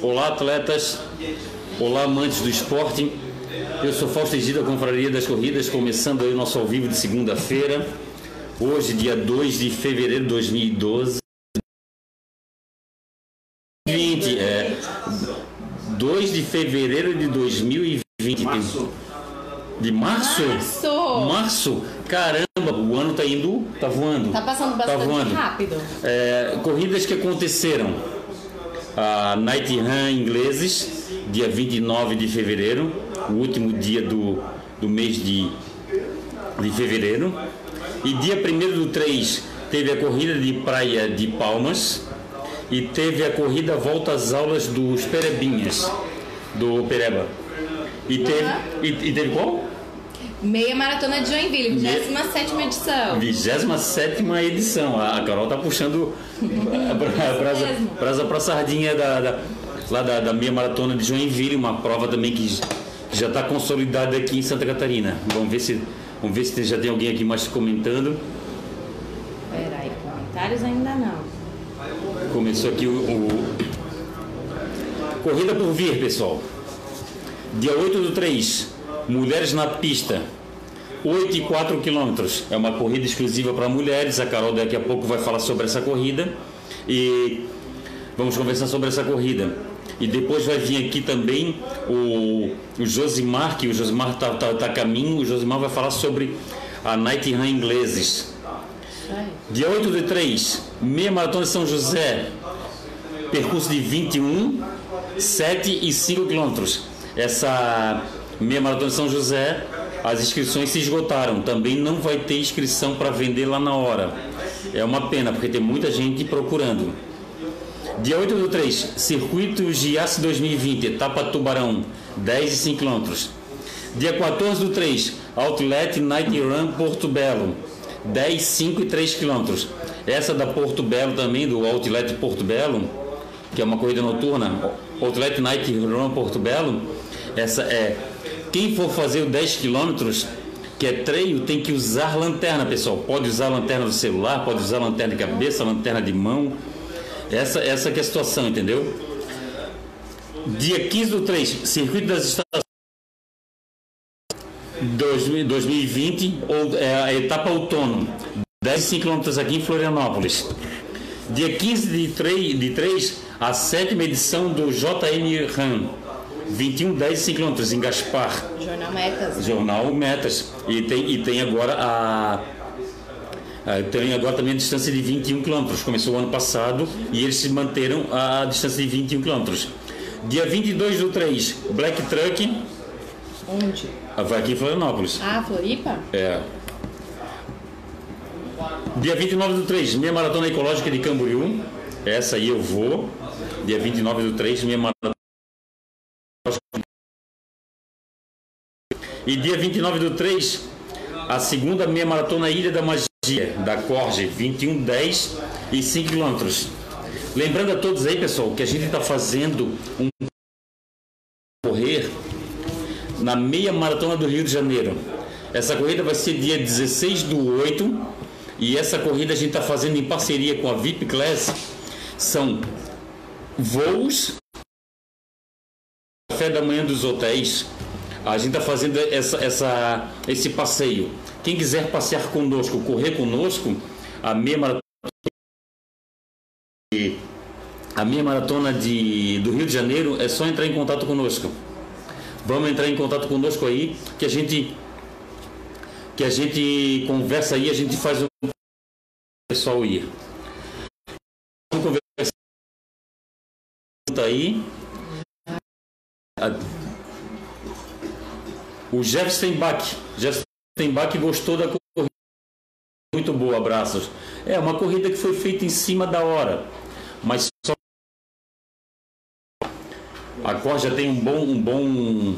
Olá, atletas. Olá, amantes do esporte. Eu sou Fausto Egida, Confraria das Corridas, começando aí o nosso ao vivo de segunda-feira. Hoje, dia 2 de fevereiro de 2012. 20, é. 2 de fevereiro de 2020. De março? Março! Março? Caramba, o ano tá indo, tá voando. Tá passando bastante voando. rápido. É, corridas que aconteceram. A Night Run ingleses, dia 29 de fevereiro, o último dia do, do mês de, de fevereiro. E dia 1 do 3 teve a corrida de praia de Palmas e teve a corrida volta às aulas dos Perebinhas, do Pereba. E teve, Uhum. e, e teve qual? Meia Maratona de Joinville, 27 edição. 27 edição. A Carol tá puxando brasa, brasa pra sardinha da, da- lá da, da meia maratona de Joinville, uma prova também que já está consolidada aqui em Santa Catarina. Vamos ver se, vamos ver se já tem alguém aqui mais comentando. Peraí, comentários ainda não. Começou aqui o, o- Corrida por vir, pessoal. Dia 8 do 3, Mulheres na Pista. 8 e 4 quilômetros. É uma corrida exclusiva para mulheres. A Carol daqui a pouco vai falar sobre essa corrida. E vamos conversar sobre essa corrida. E depois vai vir aqui também o, o Josimar, que o Josimar está tá, tá a caminho. O Josimar vai falar sobre a Night Run ingleses. Dia 8 de 3, meia maratona de São José, percurso de 21, 7 e 5 quilômetros. Essa meia maratona de São José, as inscrições se esgotaram. Também não vai ter inscrição para vender lá na hora. É uma pena, porque tem muita gente procurando. Dia 8 do 3, Circuito Giasse 2020, etapa Tubarão, 10 e 5 quilômetros. Dia 14 do 3, Outlet Night Run Porto Belo, 10, 5 e 3 quilômetros. Essa da Porto Belo também, do Outlet Porto Belo, que é uma corrida noturna, Outlet Night Run Porto Belo, essa é, quem for fazer o 10 quilômetros, que é treino, tem que usar lanterna, pessoal. Pode usar lanterna do celular, pode usar lanterna de cabeça, lanterna de mão. Essa, essa que é a situação, entendeu? Dia 15 do 3, Circuito das Estações 2000 2020, ou, é, a etapa outono, 10 km aqui em Florianópolis. Dia 15 de 3, de 3 a sétima edição do JM Ram, 21, 10 5 km em Gaspar. Jornal Metas. Jornal Metas. E tem, e tem agora a. a- Tem agora também a distância de 21 km. Começou o ano passado e eles se manteram a distância de 21 km. Dia 22 do 3, Black Truck, Onde? vai aqui em Florianópolis. Ah, Floripa? É. Dia 29 do 3, minha maratona ecológica de Camboriú. Essa aí eu vou. Dia 29 do 3, minha maratona. E dia 29 do 3, a segunda meia maratona Ilha da Magia, da Corge, 21, 10 e 5 quilômetros. Lembrando a todos aí, pessoal, que a gente está fazendo um correr na meia maratona do Rio de Janeiro. Essa corrida vai ser dia 16 do 8 e essa corrida a gente está fazendo em parceria com a VIP Class. São voos, café da manhã dos hotéis. A gente está fazendo essa, essa, esse passeio. Quem quiser passear conosco, correr conosco, a meia maratona, a meia maratona de, do Rio de Janeiro é só entrar em contato conosco. Vamos entrar em contato conosco aí, que a gente que a gente conversa aí, a gente faz o pessoal ir. Vamos conversar aí. A- O Jefferson Bach, Jefferson Bach gostou da corrida. Muito boa, abraços. É uma corrida que foi feita em cima da hora, mas só a Cor já tem um bom, um bom,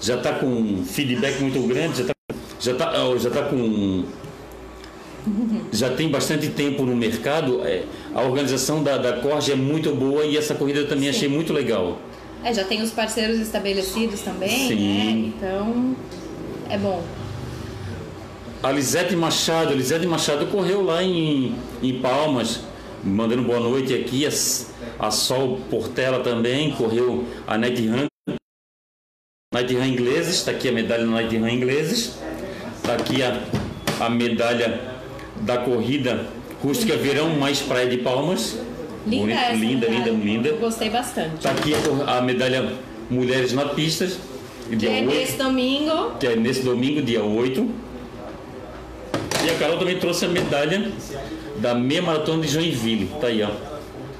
já está com um feedback muito grande, já está, já tá, já tá com, já tem bastante tempo no mercado. é, a organização da, da Corja é muito boa e essa corrida eu também achei muito legal. É, já tem os parceiros estabelecidos também, Sim. né? Então, é bom. A Lisete Machado, a Lisete Machado correu lá em, em Palmas, mandando boa noite aqui. A, a Sol Portela também correu a Night Run. Night Run ingleses, está aqui a medalha na Night Run ingleses. Está aqui a, a medalha da corrida rústica verão mais praia de palmas. Linda Bonito, essa linda, medalha. linda, linda. Eu Gostei bastante. Está aqui a, medalha Mulheres na Pista, Que dia é 8, nesse domingo. que é nesse domingo, dia 8. E a Carol também trouxe a medalha da meia maratona de Joinville. Tá aí, ó.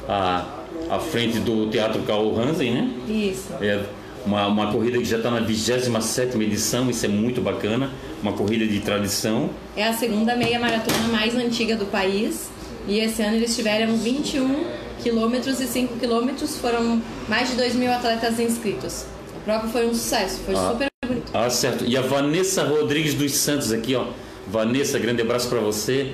A, a frente do Teatro Carl Hansen, né? Isso. É uma, uma corrida que já está na 27 edição, isso é muito bacana. Uma corrida de tradição. É a segunda meia maratona mais antiga do país. E esse ano eles tiveram 21 quilômetros e 5 quilômetros. Foram mais de 2 mil atletas inscritos. A prova foi um sucesso, foi Ah. super bonito. Ah, certo. E a Vanessa Rodrigues dos Santos aqui, ó. Vanessa, grande abraço para você.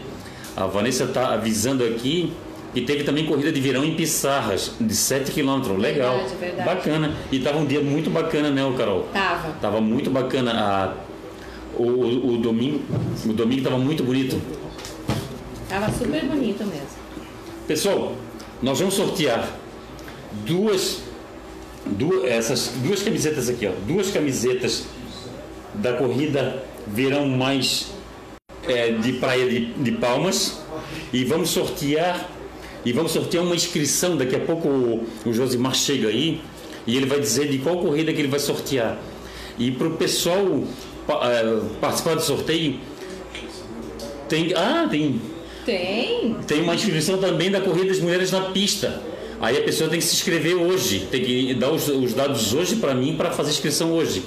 A Vanessa tá avisando aqui que teve também corrida de verão em Pissarras, de 7 km. Legal. Verdade, verdade. Bacana. E tava um dia muito bacana, né, Carol? Tava. Tava muito bacana. A, o, o, o domingo, o domingo tava muito bonito. Tava super bonito mesmo. Pessoal, nós vamos sortear duas, duas essas duas camisetas aqui, ó, duas camisetas da corrida Verão Mais é, de Praia de, de Palmas e vamos sortear e vamos sortear uma inscrição. Daqui a pouco o, o Josimar chega aí e ele vai dizer de qual corrida que ele vai sortear. E para o pessoal é, participar do sorteio tem ah tem Tem? tem uma inscrição também da Corrida das Mulheres na Pista. Aí a pessoa tem que se inscrever hoje, tem que dar os, os dados hoje para mim para fazer inscrição hoje.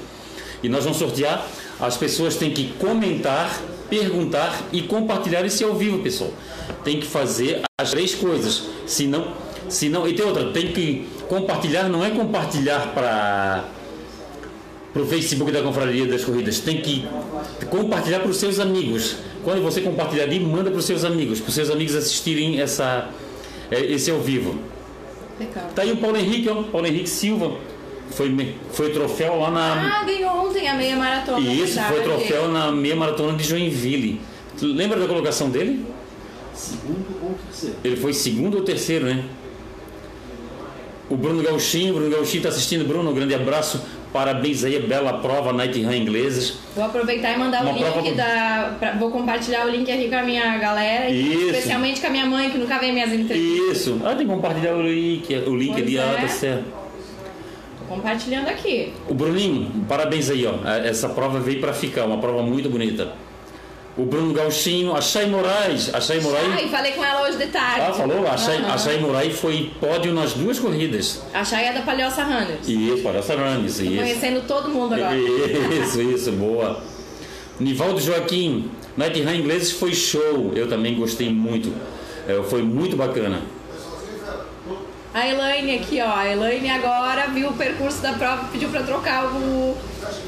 E nós vamos sortear. As pessoas têm que comentar, perguntar e compartilhar esse ao vivo, pessoal. Tem que fazer as três coisas. Se não, se não, e tem outra, tem que compartilhar, não é compartilhar para para o Facebook da Confraria das Corridas. Tem que compartilhar para os seus amigos. Quando você compartilhar ali, manda para os seus amigos, para os seus amigos assistirem essa, eh, esse ao vivo. Legal. Tá aí o Paulo Henrique, ó, Paulo Henrique Silva. Foi, foi troféu lá na. Ah, ganhou ontem a meia maratona. e esse foi troféu na meia maratona de Joinville. Tu lembra da colocação dele? Segundo ou terceiro? Ele foi segundo ou terceiro, né? O Bruno Gauchinho, Bruno Gauchinho está assistindo. Bruno, um grande abraço. Parabéns aí, bela prova, Night Run ingleses. Vou aproveitar e mandar Uma o prova- link da. pra- vou compartilhar o link aqui com a minha galera. Isso. Especialmente com a minha mãe, que nunca vê minhas entrevistas. Isso. Ah, tem que compartilhar o link, o link Pois ali, ah, é. tá certo. Tô compartilhando aqui. O Bruninho, parabéns aí, ó. Essa prova veio para ficar, uma prova muito bonita. O Bruno Gauchinho, a Chay Moraes, a Chay Moraes. Ai, falei com ela hoje de tarde. Ah, falou? A Chay, Aham. a Chay Moraes foi pódio nas duas corridas. A Chay é da Palhoça Runners. Isso, para essa Rames, isso. Conhecendo todo mundo agora. Isso, isso, boa. Nivaldo Joaquim, Night Run ingleses foi show. Eu também gostei muito. É, foi muito bacana. A Elaine aqui, ó. A Elaine agora viu o percurso da prova, pediu pra trocar o.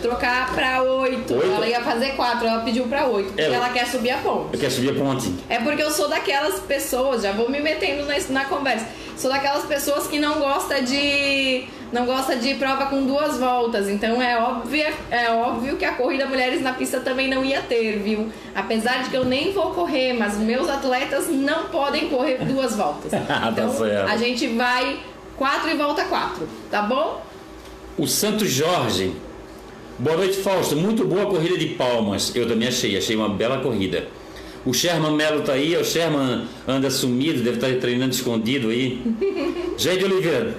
trocar pra 8. Oito? Ela ia fazer 4, ela pediu pra 8. Porque Ela- ela quer subir a ponte. Eu quero subir a ponte. É porque eu sou daquelas pessoas, já vou me metendo na, na conversa. Sou daquelas pessoas que não gosta de não gosta de prova com duas voltas. Então é óbvio, é óbvio que a corrida mulheres na pista também não ia ter, viu? Apesar de que eu nem vou correr, mas meus atletas não podem correr duas voltas. Tá Então certo. a gente vai quatro e volta quatro, tá bom? O Santos Jorge. Boa noite, Fausto. Muito boa corrida de palmas. Eu também achei, achei uma bela corrida. O Sherman Melo tá aí, o Sherman anda sumido, deve estar treinando escondido aí. Jair de Oliveira.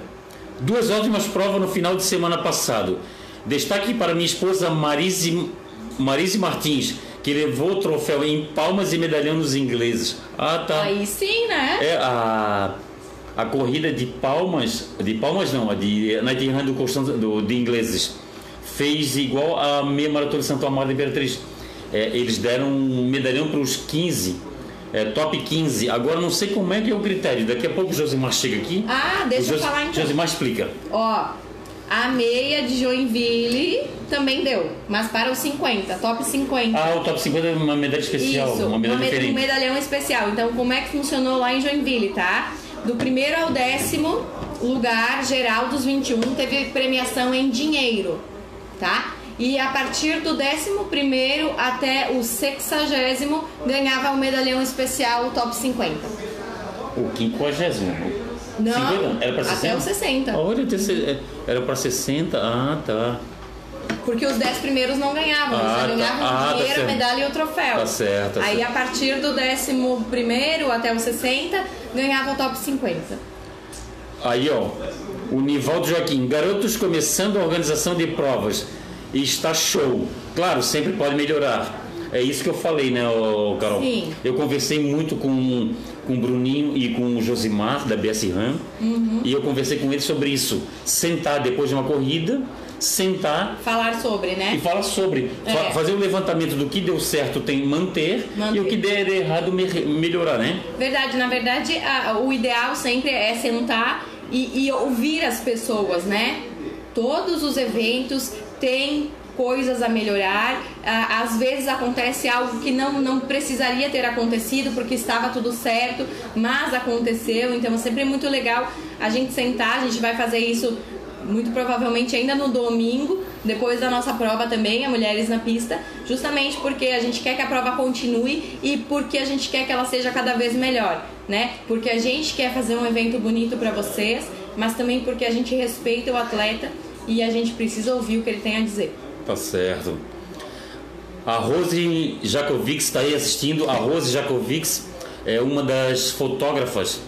Duas ótimas provas no final de semana passado. Destaque para minha esposa Marise, Marise Martins, que levou o troféu em palmas e medalhão nos ingleses. Ah, tá. Aí sim, né? É a, a corrida de palmas, de palmas não, a de Run do, do de ingleses fez igual a meia maratona de Santo Amaro da Imperatriz. É, eles deram um medalhão para os 15, é, top 15. Agora não sei como é que é o critério. Daqui a pouco o Josimar chega aqui. Ah, deixa o eu falar então. Josimar explica. Ó, a meia de Joinville também deu, mas para os 50, top 50. Ah, o top 50 é uma medalha especial, Isso, uma medalha me- diferente. um medalhão especial. Então, como é que funcionou lá em Joinville, tá? Do primeiro ao décimo lugar geral dos 21 teve premiação em dinheiro, tá? E a partir do décimo primeiro até o sexagésimo ganhava o medalhão especial, o top 50. O quinquagésimo. Não, 50? Era até 60? o 60. Olha, é, era pra 60? Ah, tá. Porque os 10 primeiros não ganhavam, Ah, eles tá. ganhavam Ah, tá dinheiro, a certo. medalha e o troféu. Tá certo, tá Aí certo. a partir do 11 primeiro até o 60, ganhava o top 50. Aí, ó, o Nivaldo Joaquim, garotos começando a organização de provas. E está show. Claro, sempre pode melhorar. É isso que eu falei, né, Carol? Sim. Eu conversei muito com, com o Bruninho e com o Josimar, da BS Ram, Uhum. e eu conversei com eles sobre isso. Sentar depois de uma corrida, sentar Falar sobre, e né? falar sobre. É. Fa- fazer o levantamento do que deu certo tem manter, Manter. e o que der errado me- melhorar, né? Verdade, na verdade, a- o ideal sempre é sentar e, e ouvir as pessoas, né? Todos os eventos têm coisas a melhorar. Ah, Às vezes acontece algo que não, não precisaria ter acontecido porque estava tudo certo, mas aconteceu. Então é sempre muito legal a gente sentar. A gente vai fazer isso muito provavelmente ainda no domingo, depois da nossa prova também, a Mulheres na Pista, justamente porque a gente quer que a prova continue e porque a gente quer que ela seja cada vez melhor, né? Porque a gente quer fazer um evento bonito para vocês, mas também porque a gente respeita o atleta e a gente precisa ouvir o que ele tem a dizer. Tá certo. A Rose Jakovics está aí assistindo. A Rose Jakovics é uma das fotógrafas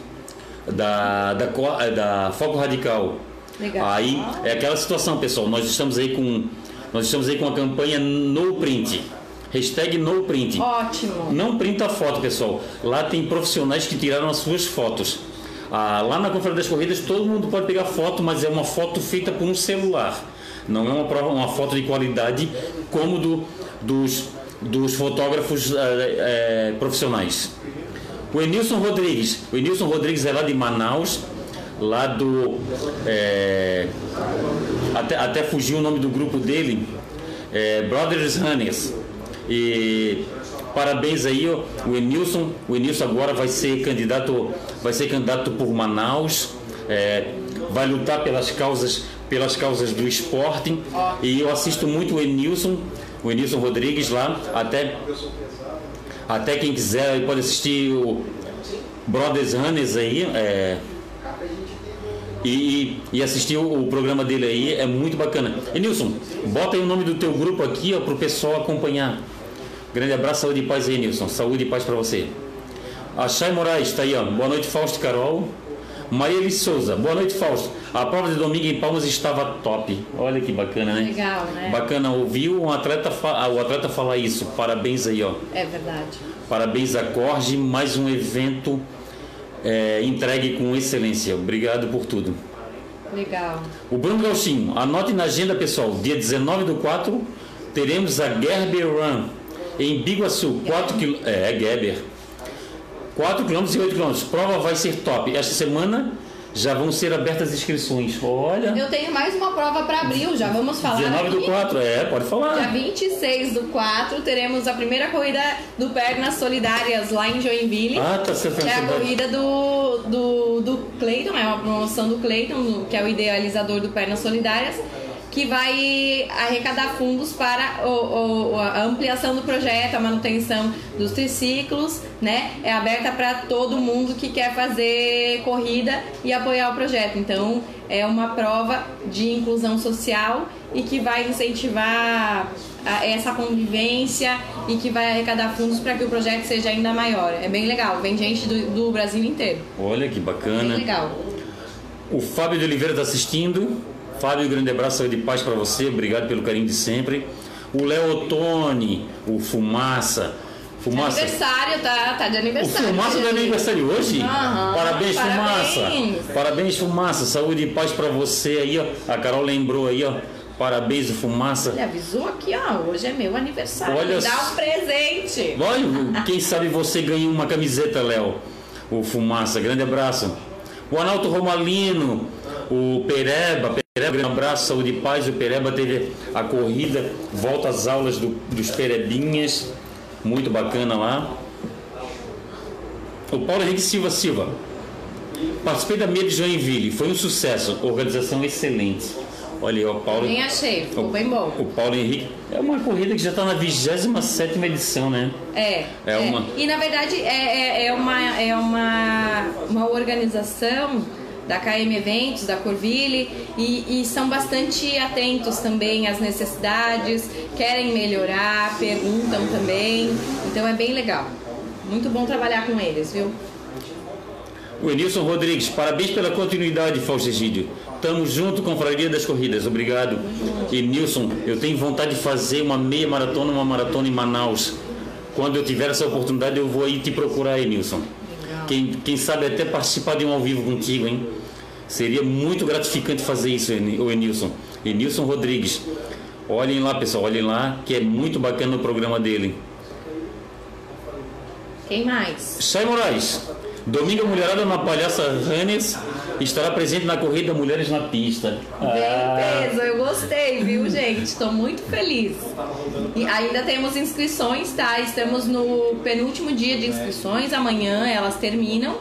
da, da, eh, da Foco Radical. Legal. Aí é aquela situação, pessoal. Nós estamos aí com nós estamos aí com a campanha No Print. Hashtag No Print. Ótimo. Não printa a foto, pessoal. Lá tem profissionais que tiraram as suas fotos. Ah, lá na Conferência das Corridas todo mundo pode pegar foto, mas é uma foto feita por um celular. Não é uma prova, uma foto de qualidade como do, dos, dos fotógrafos ah, eh, profissionais. O Enilson Rodrigues. O Enilson Rodrigues é lá de Manaus, lá do. eh, até, até fugiu o nome do grupo dele, é, Brothers Runners. E parabéns aí, ó, o Enilson. O Enilson agora vai ser candidato, vai ser candidato por Manaus, é, vai lutar pelas causas, pelas causas do esporte. E eu assisto muito o Enilson, o Enilson Rodrigues lá, até, até quem quiser pode assistir o Brothers Runners aí. É, e, e- assistir o, o programa dele aí é muito bacana. E Nilson, bota aí o nome do teu grupo aqui para o pessoal acompanhar. Grande abraço, saúde e paz aí, Nilson. Saúde e paz para você. A Chay Moraes está aí, ó. Boa noite, Fausto Carol. Maria Souza, boa noite, Fausto. A prova de domingo em Palmas estava top. Olha que bacana, né? Legal, né? Bacana ouvir um atleta fa- o atleta falar isso. Parabéns aí, ó. É verdade. Parabéns a Corge, mais um evento é, entregue com excelência. Obrigado por tudo. Legal. O Bruno Gauchinho, anote na agenda pessoal, dia 19 do 4, teremos a Gerber Run em Biguaçu, 4 km. É, Gerber. 4 km e 8 km. Prova vai ser top. Esta semana já vão ser abertas as inscrições. Olha. Eu tenho mais uma prova para abril, já vamos falar 19 do aqui. 4, é, pode Dia falar. 26 do 4 teremos a primeira corrida do Pernas Solidárias lá em Joinville. Ah, tá certo. Que é a corrida do, do, do Cleiton, é uma promoção do Cleiton, do- que é o idealizador do Pernas Solidárias, que vai arrecadar fundos para o- o- a ampliação do projeto, a manutenção dos triciclos, né? É aberta para todo mundo que quer fazer corrida e apoiar o projeto. Então, é uma prova de inclusão social e que vai incentivar essa convivência e que vai arrecadar fundos para que o projeto seja ainda maior. É bem legal, vem gente do, do Brasil inteiro. Olha que Bem bacana. legal. O Fábio de Oliveira está assistindo. Fábio, grande abraço, saúde e paz para você. Obrigado pelo carinho de sempre. O Léo Ottoni, o Fumaça. Fumaça. Aniversário, tá? Tá de O aniversário. Fumaça tá de aniversário hoje? Aham, parabéns, parabéns. Fumaça. Parabéns, Fumaça. Saúde e paz para você aí, ó. A Carol lembrou aí, ó. Parabéns, Fumaça. Ele avisou aqui, ó. Hoje é meu aniversário. Olha Me Dá um presente. Olha, quem sabe você ganha uma camiseta, Léo. O Fumaça, grande abraço. O Analto Romalino, o Pereba, Pereba, grande abraço, saúde e paz. O Pereba teve a corrida, volta às aulas do- dos Perebinhas, muito bacana lá. O Paulo Henrique Silva Silva, participei da Meia de Joinville, foi um sucesso, organização excelente. Olha aí, o Paulo. Nem achei, ficou bem bom. O Paulo Henrique. É uma corrida que já está na 27 edição, né? É, É uma- E na verdade é, é, é uma, é uma, uma organização da KM Eventos, da Corville, e, e são bastante atentos também às necessidades, querem melhorar, perguntam também. Então é bem legal. Muito bom trabalhar com eles, viu? O Enilson Rodrigues, parabéns pela continuidade, Fausto Egídio. Tamo junto com a Confraria das Corridas, obrigado. Enilson, eu tenho vontade de fazer uma meia maratona, uma maratona em Manaus. Quando eu tiver essa oportunidade, eu vou aí te procurar, Enilson. Quem, quem sabe até participar de um ao vivo contigo, hein? Seria muito gratificante fazer isso, o Enilson. Enilson Rodrigues. Olhem lá, pessoal, olhem lá, que é muito bacana o programa dele. Quem mais? Chay Moraes. Domingo a mulherada na Palhaça Hannes estará presente na corrida Mulheres na Pista. Ah, Bem peso, eu gostei, viu, gente? Estou muito feliz. E ainda temos inscrições, tá? Estamos no penúltimo dia de inscrições, amanhã elas terminam.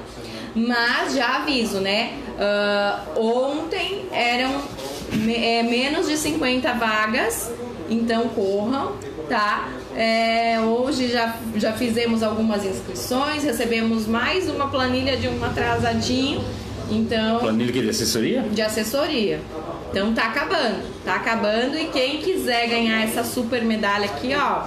Mas já aviso, né? Ah, ontem eram me- é, menos de 50 vagas, então corram, tá? É, hoje já, já fizemos algumas inscrições, recebemos mais uma planilha de um atrasadinho. Então, planilha de assessoria? de assessoria. Então tá acabando, tá acabando e quem quiser ganhar essa super medalha aqui, ó,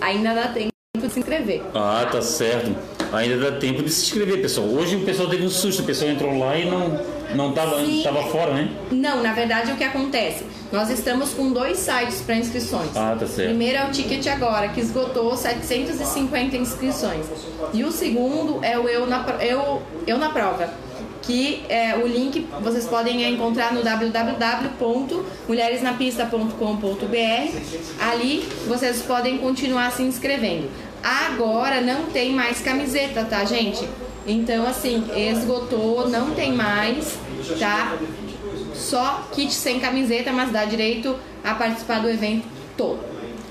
ainda dá tempo de se inscrever. Ah, tá certo. Ainda dá tempo de se inscrever, pessoal. Hoje o pessoal teve um susto, o pessoal entrou lá e não, não tava, Sim. tava fora, né? Não, na verdade o que acontece? Nós estamos com dois sites para inscrições. Ah, tá certo. Primeiro é o Ticket Agora, que esgotou 750 inscrições. E o segundo é o Eu na, eu, eu na Prova, que é, o link vocês podem encontrar no www.mulheresnapista.com.br. Ali vocês podem continuar se inscrevendo. Agora não tem mais camiseta, tá, gente? Então, assim, esgotou, não tem mais, tá? Só kit sem camiseta, mas dá direito a participar do evento todo.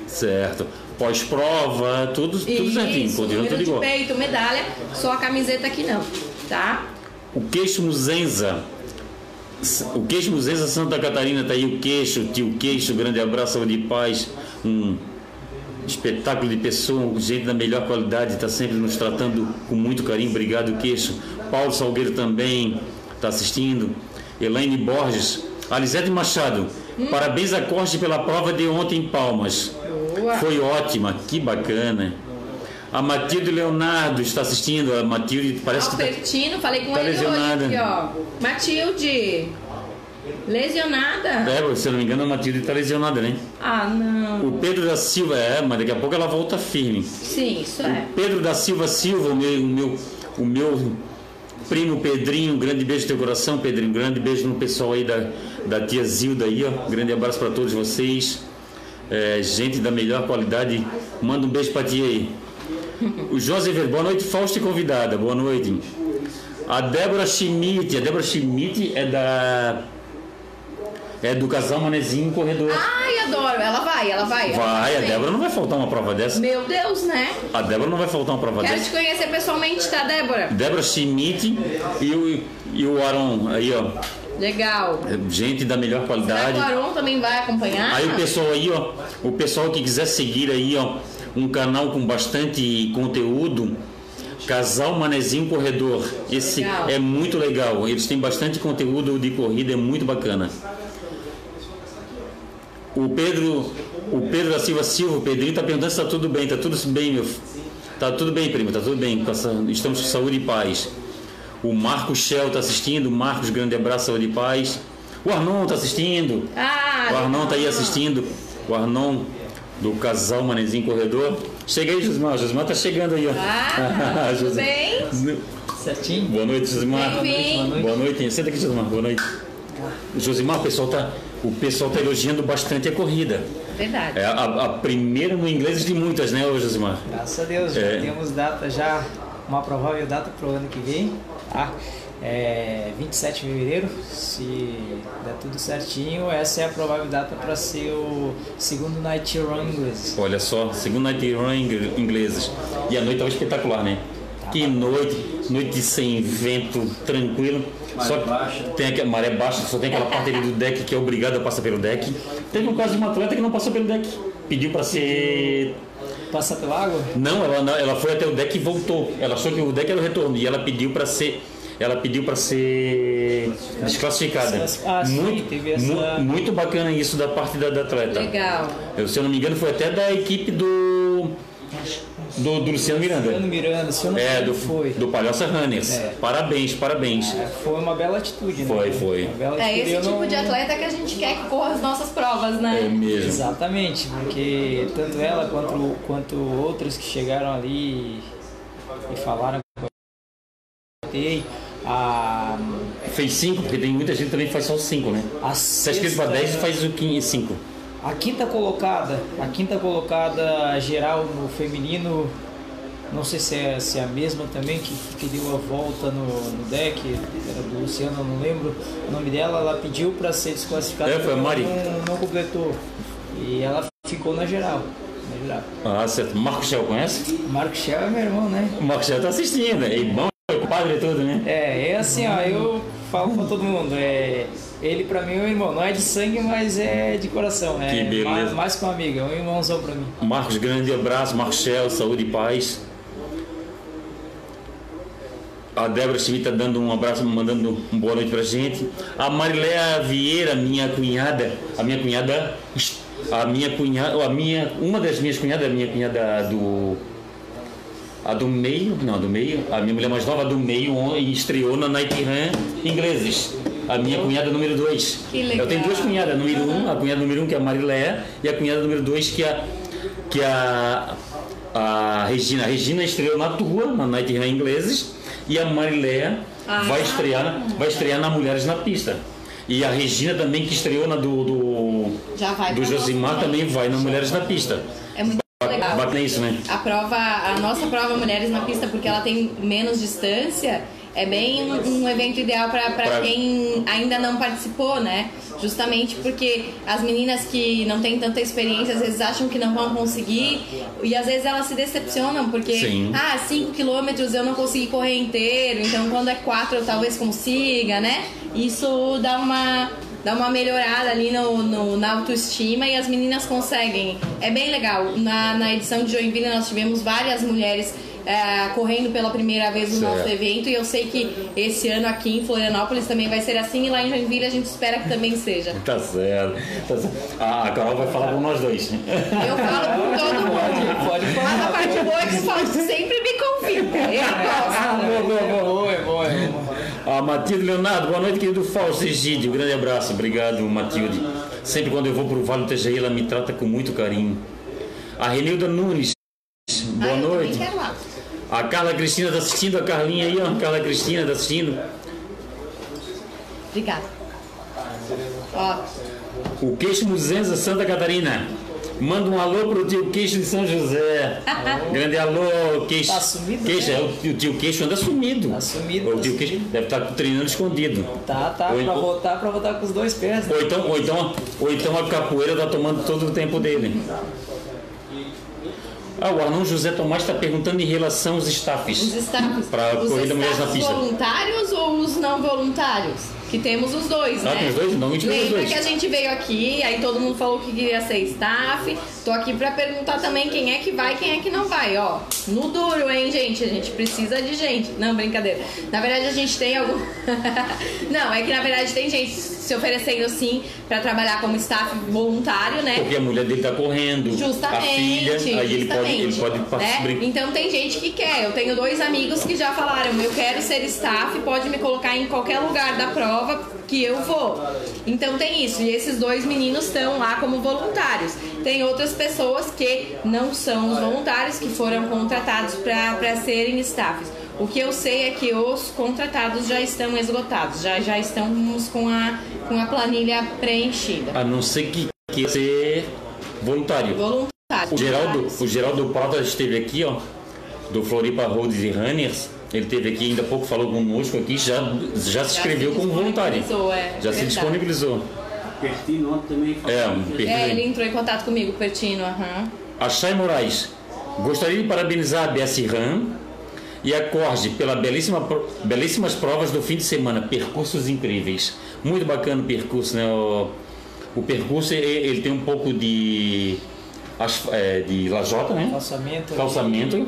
Certo. Pós-prova, tudo, tudo certinho. Isso, Continua número tudo de igual. peito, medalha, só a camiseta aqui não, tá? O queixo Muzenza. O queixo Muzenza Santa Catarina tá aí o queixo, tio queixo, grande abraço, saúde e paz. Um espetáculo de pessoa, gente da melhor qualidade, está sempre nos tratando com muito carinho. Obrigado, queixo. Paulo Salgueiro também está assistindo. Elaine Borges. Alisete Machado. Parabéns a Corte pela prova de ontem em Palmas. Boa. Foi ótima, que bacana. A Matilde Leonardo está assistindo. A Matilde parece que está Albertino, falei com tá ele lesionada. hoje aqui, ó. Matilde, lesionada? É, se eu não me engano, a Matilde está lesionada, né? Ah, não. O Pedro da Silva, é, mas daqui a pouco ela volta firme. Sim, isso é. Pedro da Silva Silva, o meu, o meu, o meu primo Pedrinho, grande beijo no teu coração, Pedrinho. Grande beijo no pessoal aí da, da tia Zilda aí, ó. Grande abraço para todos vocês. É, gente da melhor qualidade. Manda um beijo pra tia aí. O José boa noite, Fausto e convidada, boa noite. A Débora Schmidt, a Débora Schmidt é da. É do casal Manezinho Corredor. Ai, adoro. Ela vai, ela vai. Vai, a. Débora não vai faltar uma prova dessa. Meu Deus, né? A Débora não vai faltar uma prova Quero dessa. te conhecer pessoalmente, tá, Débora? Débora Schmidt e o, e o Aaron aí, ó. Legal. Gente da melhor Será qualidade. que o Aron também vai acompanhar? Aí o pessoal aí, ó. O pessoal que quiser seguir aí, ó. Um canal com bastante conteúdo. Casal Manezinho Corredor. Esse Legal. é muito legal. Eles têm bastante conteúdo de corrida, é muito bacana. O Pedro, o Pedro da Silva Silva, o Pedrinho tá perguntando se tá tudo bem, tá tudo bem, meu. f- Tá tudo bem, primo, tá tudo bem. Estamos com saúde e paz. O Marcos Shell tá assistindo, Marcos, grande abraço, saúde e paz. O Arnon tá assistindo. Ah, O Arnon tá aí assistindo. O Arnon do casal Manezinho Corredor. Chega aí, Josmar. Josmar tá chegando aí, ó. Ah, tudo bem? Certinho? Boa noite, Josimar. Bem-vindo. Boa noite. Senta aqui, Josimar. Boa noite. Josimar, o pessoal tá, o pessoal tá elogiando bastante a corrida. Verdade. É a, a primeira no inglês de muitas, né, Josimar? Graças a Deus, já É. temos data já, uma provável data para o ano que vem, tá? É 27 de fevereiro, se der tudo certinho, essa é a provável data para ser o segundo Night Run inglês. Olha só, segunda night run ingleses. E a noite tava espetacular, né? Que noite, noite sem vento, tranquilo. Maré só baixa. tem aquela maré baixa, só tem aquela parte ali do deck que é obrigada a passar pelo deck. Teve um caso de uma atleta que não passou pelo deck. Pediu para ser Passa pela água? não, ela, não- ela foi até o deck e voltou. Ela achou que o deck era o retorno e ela pediu para ser, ela pediu para ser desclassificada. Ah, sim, muito, teve essa- mu- muito bacana isso da parte da, da atleta. Legal. Eu, se eu não me engano, foi até da equipe do do, do Luciano Miranda. Luciano Miranda, se eu não É, do, foi. do Palhoça Runners. É. Parabéns, parabéns. É, Foi uma bela atitude, né? Foi, foi. Uma bela É esse tipo não- de atleta que a gente quer que corra as nossas provas, É né? mesmo. Exatamente, porque tanto ela quanto, quanto outros que chegaram ali e falaram que eu a, Fez 5, porque tem muita gente que também faz só 5, né? a Se tá escrito para 10, faz o 5. A quinta colocada, a quinta colocada geral no feminino, não sei se é, se é a mesma também, que, que deu a volta no, no deck, era do Luciano, não lembro o nome dela, ela pediu para ser desclassificada, É, foi Mari. Não, não completou. E ela ficou na geral. Ah, certo. Marco Shell conhece? Marco Shell é meu irmão, né? O Marco Shell tá assistindo. É é o padre tudo, né? É, é assim, ó, eu falo pra todo mundo, é, ele pra mim é um irmão, não é de sangue, mas é de coração, é Que beleza. mais, mais que um amigo, é um irmãozão pra mim. Marcos, grande abraço. Marcos Shell, saúde e paz. A Débora Schmidt tá dando um abraço, mandando um boa noite pra gente. A Mariléa Vieira, minha cunhada, a minha cunhada, a minha cunhada, a minha, uma das minhas cunhadas, a minha cunhada do a do meio, não, a do meio, a minha mulher mais nova a do meio estreou na Night Run ingleses. A minha cunhada número 2. Que legal. Eu tenho duas cunhadas, número 1, um, a cunhada número 1 um, que é a Mariléa e a cunhada número 2 que é a que é a a Regina, a Regina estreou na tua, na Night Run ingleses e a Mariléa Ah. vai estrear, na- vai estrear na Mulheres na Pista. E a Regina também que estreou na do do, Já vai do Josimar também vai na Mulheres na Pista. Legal. Bacana isso, né? A prova, a nossa prova Mulheres na Pista, porque ela tem menos distância, é bem um, um evento ideal para quem ainda não participou, né? Justamente porque as meninas que não têm tanta experiência às vezes acham que não vão conseguir e às vezes elas se decepcionam porque, Sim. ah, 5 quilômetros eu não consegui correr inteiro, então quando é 4 eu talvez consiga, né? Isso dá uma dá uma melhorada ali no, no- na autoestima e as meninas conseguem. É bem legal. Na, na edição de Joinville nós tivemos várias mulheres é, correndo pela primeira vez no Certo. nosso evento e eu sei que esse ano aqui em Florianópolis também vai ser assim e lá em Joinville a gente espera que também seja. Tá certo. Tá certo. A a Carol vai falar com nós dois. Eu falo com todo mundo. Pode Mas a falar. parte boa é que o Fausto sempre me convida. Eu gosto. boa, boa, É boa. bom, é bom, é bom. A Matilde Leonardo, boa noite, querido Fausto Egídio. Um grande abraço, obrigado, Matilde. Sempre quando eu vou pro Vale do Itajaí, ela me trata com muito carinho. A Renilda Nunes, boa Ah, noite. A Carla Cristina tá assistindo, a Carlinha aí, ó. Carla Cristina tá assistindo. Obrigada. Ó, O Queixo Muzenza, Santa Catarina. Manda um alô pro tio Queixo de São José. Grande alô, Queixo. Tá sumido, Queixo, né? é, o, tio- o tio Queixo anda sumido. Tá sumido, O tá tio Queixo deve estar treinando escondido. Tá, tá, Ou pra então- voltar, pra voltar com os dois pés. né? Ou então, ou então, ou então a capoeira tá tomando todo o tempo dele. Ah, o Arnon José Tomás está perguntando em relação aos os staffs. staffs. Pra os corrida Mulheres na staffs Pista. voluntários ou os não voluntários? Que temos os dois, Ah, né? tem os dois? Tem os Lembra dois. que a gente veio aqui, aí todo mundo falou que queria ser staff. Tô aqui pra perguntar também quem é que vai, quem é que não vai, ó. No duro, hein, gente? A gente precisa de gente. Não, brincadeira. Na verdade, a gente tem algum. não, é que na verdade tem gente se oferecendo sim pra trabalhar como staff voluntário, né? Porque a mulher dele tá correndo. Justamente. A filha, aí ele pode, ele pode participar. né? Então tem gente que quer. Eu tenho dois amigos que já falaram: eu quero ser staff, pode me colocar em qualquer lugar da prova que eu vou. Então tem isso. E esses dois meninos estão lá como voluntários. Tem outras pessoas que não são os voluntários, que foram contratados para serem staffs. O que eu sei é que os contratados já estão esgotados, já, já estamos com a, com a planilha preenchida. A não ser que queira ser voluntário. Voluntários. O Geraldo, o Geraldo Prata esteve aqui, ó, do Floripa Roads e Runners. Ele esteve aqui ainda há pouco, falou conosco aqui, já, já se inscreveu como voluntário. disponibilizou, é, Já se disponibilizou. Pertino ontem também falou. É, um. É, ele entrou em contato comigo, Pertino, aham. A Chay Moraes, gostaria de parabenizar a BS Ram e acorde pela belíssima, belíssimas provas do fim de semana, percursos incríveis. Muito bacana o percurso, né? O, o percurso ele, ele tem um pouco de, é, de lajota, né? Calçamento. Calçamento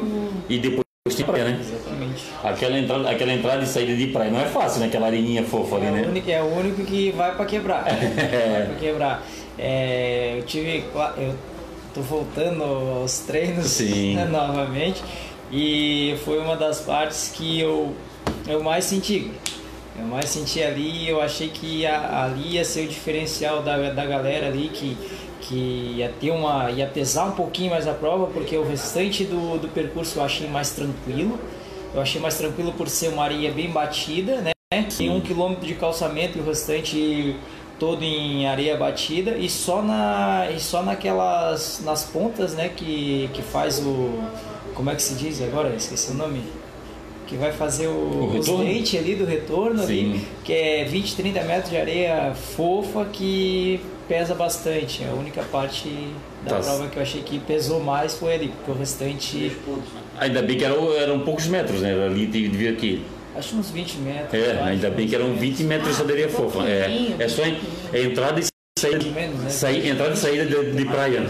e depois praia, né? Exatamente. Aquela entrada, aquela entrada e saída de praia não é fácil, né? Aquela areninha fofa ali, É o, né? único, é o único que vai para quebrar. vai para quebrar. É, eu tive. Eu tô voltando aos treinos né, novamente. E foi uma das partes que eu, eu mais senti. Eu mais senti ali, eu achei que ia- ali ia ser o diferencial da, da galera ali, que, que ia ter uma. ia pesar um pouquinho mais a prova, porque o restante do, do percurso eu achei mais tranquilo. Eu achei mais tranquilo por ser uma areia bem batida, né? Tem um quilômetro de calçamento e o restante todo em areia batida e só na e só naquelas nas pontas, né, que que faz o como é que se diz agora? Esqueci o nome. Que vai fazer o, O dentes ali do retorno, ali, que é 20, 30 metros de areia fofa que pesa bastante. A única parte da Tá. prova que eu achei que pesou mais foi ali, porque o restante, Ainda bem que eram, eram poucos metros, né? Ali devia aqui. acho uns 20 metros. É, ainda bem que eram 20 metros de areia fofa. É, é só é entrada e saída, Menos, né? saí- entrada e saída de, de praia.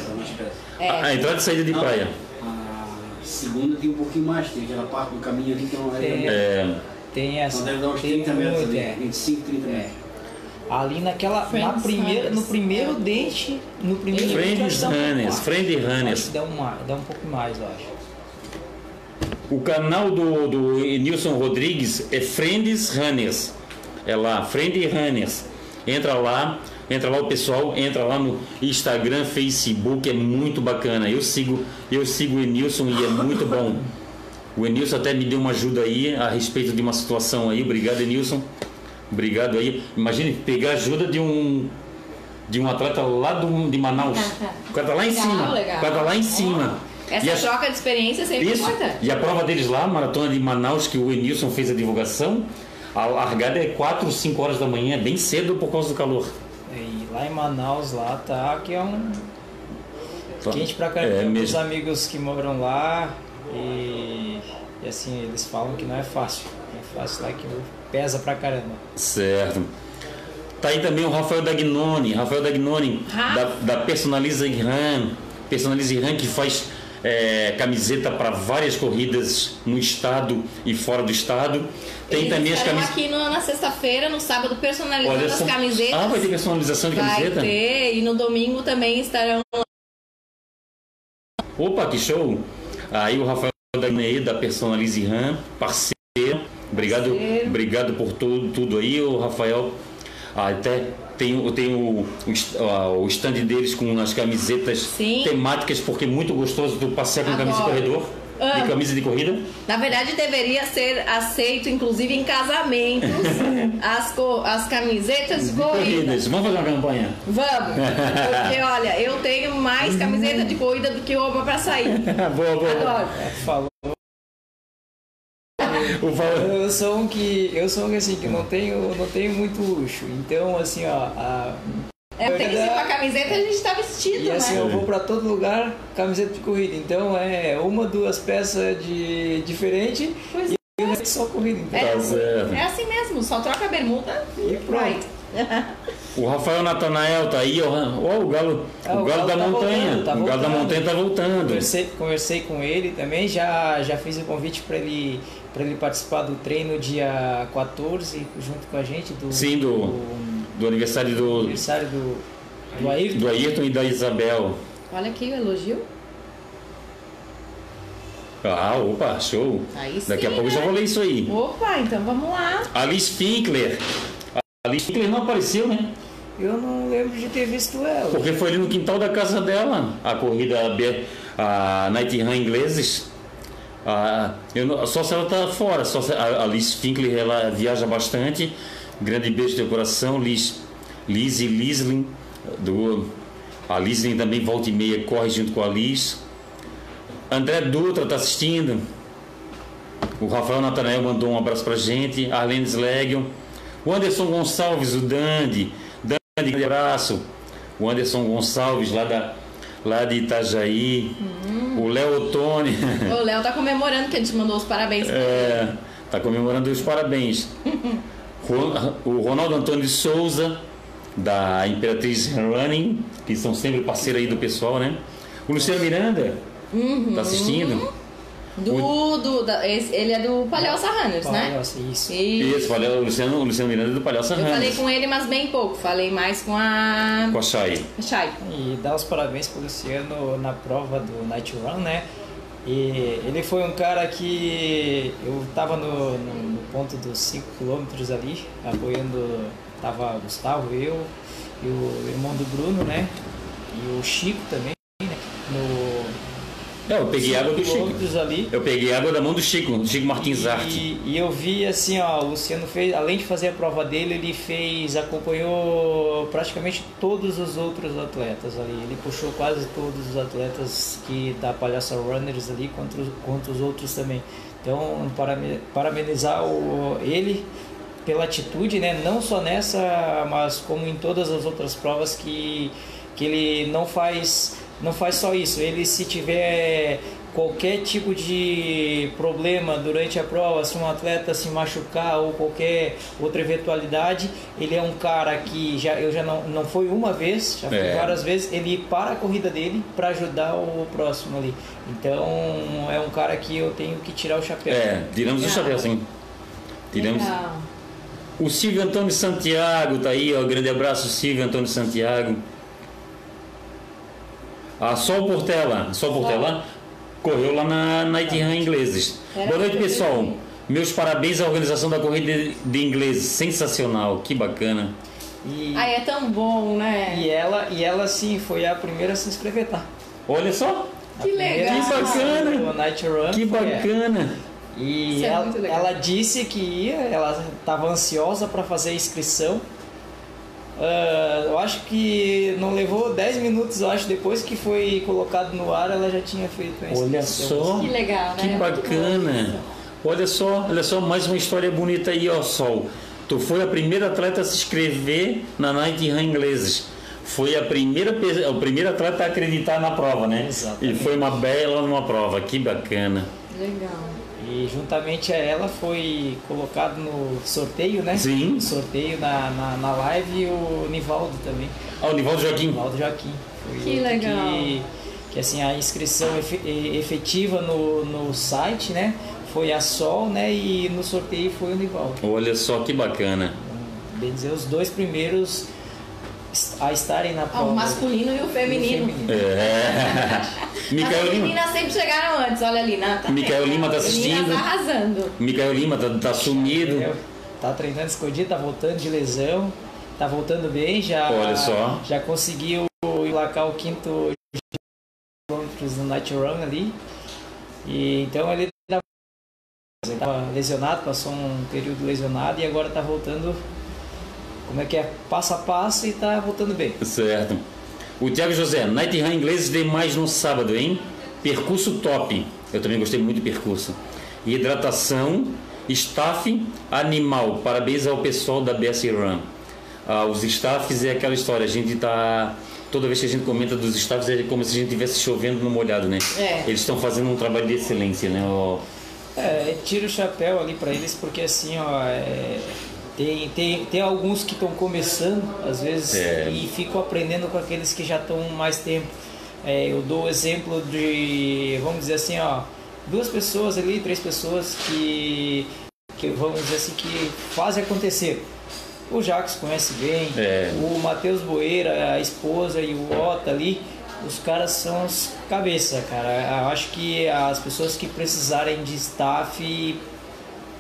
É. A, a entrada e saída de praia. A segunda tem um pouquinho mais, tem aquela parte do caminho ali que não Tem. é. É, Tem essa. Então deve dar uns tem 30 metros ali, é. 25, 30 É. metros. Ali naquela. Na primeira, no primeiro dente. No primeiro dente. Friends um Runners, mais. Friend que dá, uma, dá um pouco mais, eu acho. O canal do, do Nilson Rodrigues é Friends Runners. É lá, Friend Runners. Entra lá, entra lá o pessoal, entra lá no Instagram, Facebook, é muito bacana. Eu sigo, eu sigo o Enilson e é muito bom. O Enilson até me deu uma ajuda aí a respeito de uma situação aí. Obrigado, Enilson. Obrigado aí. Imagine pegar ajuda de um de um atleta lá do, de Manaus. O cara tá lá em Legal, cima. legal. O cara tá lá em cima. Essa E a- troca de experiência é sempre isso. importante. E a prova deles lá, a maratona de Manaus, que o Enilson fez a divulgação, a largada é 4 ou 5 horas da manhã, bem cedo por causa do calor. E lá em Manaus, lá tá, que é um. Quente pra É caramba. Tem uns mesmo. amigos que moram lá e assim, eles falam que não é fácil. Não é fácil lá que pesa pra caramba. Certo. Tá aí também o Rafael Dagnoni, Rafael Dagnoni, da, da Personaliza Iran. Personaliza Iran que faz é, camiseta para várias corridas no estado e fora do estado. Tem Eles também as camisetas. aqui no- na sexta-feira, no sábado, personalizando Olha as camisetas. Ah, vai ter personalização de Vai camiseta? ter, e no domingo também estarão Opa, que show! Aí o Rafael Da Personalize Ram, parceiro. Obrigado, Parceiro. obrigado por tudo, tudo aí, o Rafael. Ah, até tem, o- tem o, o, o stand deles com as camisetas Sim. temáticas, porque é muito gostoso tu passear com camisa de Corredor, de camisa de corrida. Na verdade, deveria ser aceito, inclusive em casamentos, as, co- as camisetas de corrida. Corridas. Vamos fazer uma campanha. Vamos! Porque, olha, eu tenho mais camiseta de corrida do que roupa pra sair. boa, boa. Adoro. Falou. Eu sou um que. Eu sou um que assim, que não tenho, não tenho muito luxo. Então, assim, ó. A, É, tem que ser com a camiseta a gente tá vestido, E assim, né? eu vou pra todo lugar, camiseta de corrida. Então é uma, duas peças de diferente Pois e resto só corrida. Então, É, Tá certo. é assim mesmo, só troca a bermuda E pronto. vai. O Rafael Natanael tá aí, ó. Ó, o galo, Ah, o o galo galo da tá montanha. voltando, tá o galo da montanha tá voltando. Conversei, conversei com ele também, já, já fiz o convite para ele, pra ele participar do treino dia 14, junto com a gente, do, Sim, do, do aniversário do, aniversário do, do Ayrton. do Ayrton e da Isabel. Olha aqui o elogio. Ah, opa, show. Aí sim, Daqui a pouco eu já né? vou ler isso aí. Opa, então vamos lá. Alice Finkler. A Alice Finkler não apareceu, né? Eu não lembro de ter visto ela. Porque foi ali no quintal da casa dela, a corrida B- a Night Run ingleses. Ah, eu não- só se ela tá fora, só se, a, a Liz Finkler ela viaja bastante. Grande beijo do coração, Liz, Liz e Lislin. Do, a Lislin também volta e meia corre junto com a Liz. André Dutra tá assistindo. O Rafael Natanael mandou um abraço pra gente. Arlene Slegel. O Anderson Gonçalves, o Dandy. Dandy, grande abraço. O Anderson Gonçalves, lá da, lá de Itajaí. O Léo Ottoni. O Léo tá comemorando que a gente mandou os parabéns. É, tá comemorando os parabéns. O Ronaldo Antônio de Souza, da Imperatriz Running, que são sempre parceiro aí do pessoal, né? O Luciano Miranda, tá assistindo? Do, do, da- esse- ele é do Palhoça Runners, né? Palhoça, isso. Isso, falei, o Luciano, o Luciano Miranda é do Palhaço eu falei Runners, com ele, mas bem pouco. Falei mais com a com a Chay. Chay. E dar os parabéns pro Luciano na prova do Night Run, né? E ele foi um cara que eu tava no, no- no ponto dos 5 km ali, apoiando, tava Gustavo, eu e o irmão do Bruno, né? E o Chico também, É, eu peguei água do Chico. ali. Eu peguei água da mão do Chico, do Chico Martins Arte. E, e eu vi assim, ó, o Luciano fez, além de fazer a prova dele, ele fez, acompanhou praticamente todos os outros atletas ali. Ele puxou quase todos os atletas que da Palhaça Runners ali, contra os, contra os outros também. Então, parabenizar o, ele pela atitude, né? Não só nessa, mas como em todas as outras provas que, que ele não faz, não faz só isso. Ele se tiver qualquer tipo de problema durante a prova, se um atleta se machucar ou qualquer outra eventualidade, ele é um cara que já eu já não não foi uma vez, já foi É. várias vezes, ele para a corrida dele para ajudar o próximo ali. Então é um cara que eu tenho que tirar o chapéu. É, tiramos o chapéu, sim. Tiramos. Legal. O Silvio Antônio Santiago tá aí, ó. Grande abraço, Silvio Antônio Santiago. A Sol Portela, Sol Portela correu lá na Night Run Ingleses. Era Boa noite, pessoal. Meus parabéns à organização da corrida de- de ingleses. Sensacional, que bacana. E, Ai, é tão bom, né? e ela e ela sim foi a primeira a se inscrever, tá? Olha só, Que legal. Que bacana. Night Run que bacana. E é ela, legal. ela disse que ia, ela estava ansiosa para fazer a inscrição. Ah, eu acho que não levou 10 minutos, eu acho, depois que foi colocado no ar, ela já tinha feito a inscrição. Olha só. Que legal, né? Que bacana. Olha só, olha só, mais uma história bonita aí, ó, Sol. Tu foi a primeira atleta a se inscrever na Night Run Ingleses. Foi a primeira, o primeiro atleta a acreditar na prova, né? Exatamente. E foi uma bela numa prova, que bacana. Legal. E juntamente a ela foi colocado no sorteio, né? Sim. No sorteio na, na, na live e o Nivaldo também. Ah, o Nivaldo Joaquim. Nivaldo Joaquim. Foi Que legal. Que, que assim, a inscrição efe- efetiva no, no site, né? Foi a Sol, né? E no sorteio foi o Nivaldo. Olha só que bacana. Bem dizer, os dois primeiros a estarem na Ah, prova. o masculino e o E o feminino. É. As Micael Lima. meninas sempre chegaram antes, olha ali, né? Tá Micael? Lima tá As assistindo. Meninas arrasando. Micael Lima tá, tá sumido. Tá treinando escondido, tá voltando de lesão, tá voltando bem, já, Olha só. já conseguiu emplacar o quinto quilômetros no Night Run ali. E então ele estava lesionado, passou um período lesionado e agora tá voltando, como é que é, passo a passo e tá voltando bem. Certo. O Thiago José, Night Run Ingleses demais no sábado, hein? Percurso top. Eu também gostei muito do percurso. Hidratação, staff, animal. Parabéns ao pessoal da BS Run. Ah, os staffs é aquela história, a gente tá. Toda vez que a gente comenta dos staffs é como se a gente estivesse chovendo no molhado, né? É. Eles estão fazendo um trabalho de excelência, né? É, tira o chapéu ali para eles porque assim, ó, é, tem, tem, tem alguns que estão começando, às vezes, É. e ficam aprendendo com aqueles que já estão mais tempo. É, eu dou o exemplo de, vamos dizer assim, ó, duas pessoas ali, três pessoas que, que vamos dizer assim, que fazem acontecer. O Jacques conhece bem, É. o Matheus Boeira, a esposa e o Otto ali, os caras são os cabeça, cara. Eu acho que as pessoas que precisarem de staff,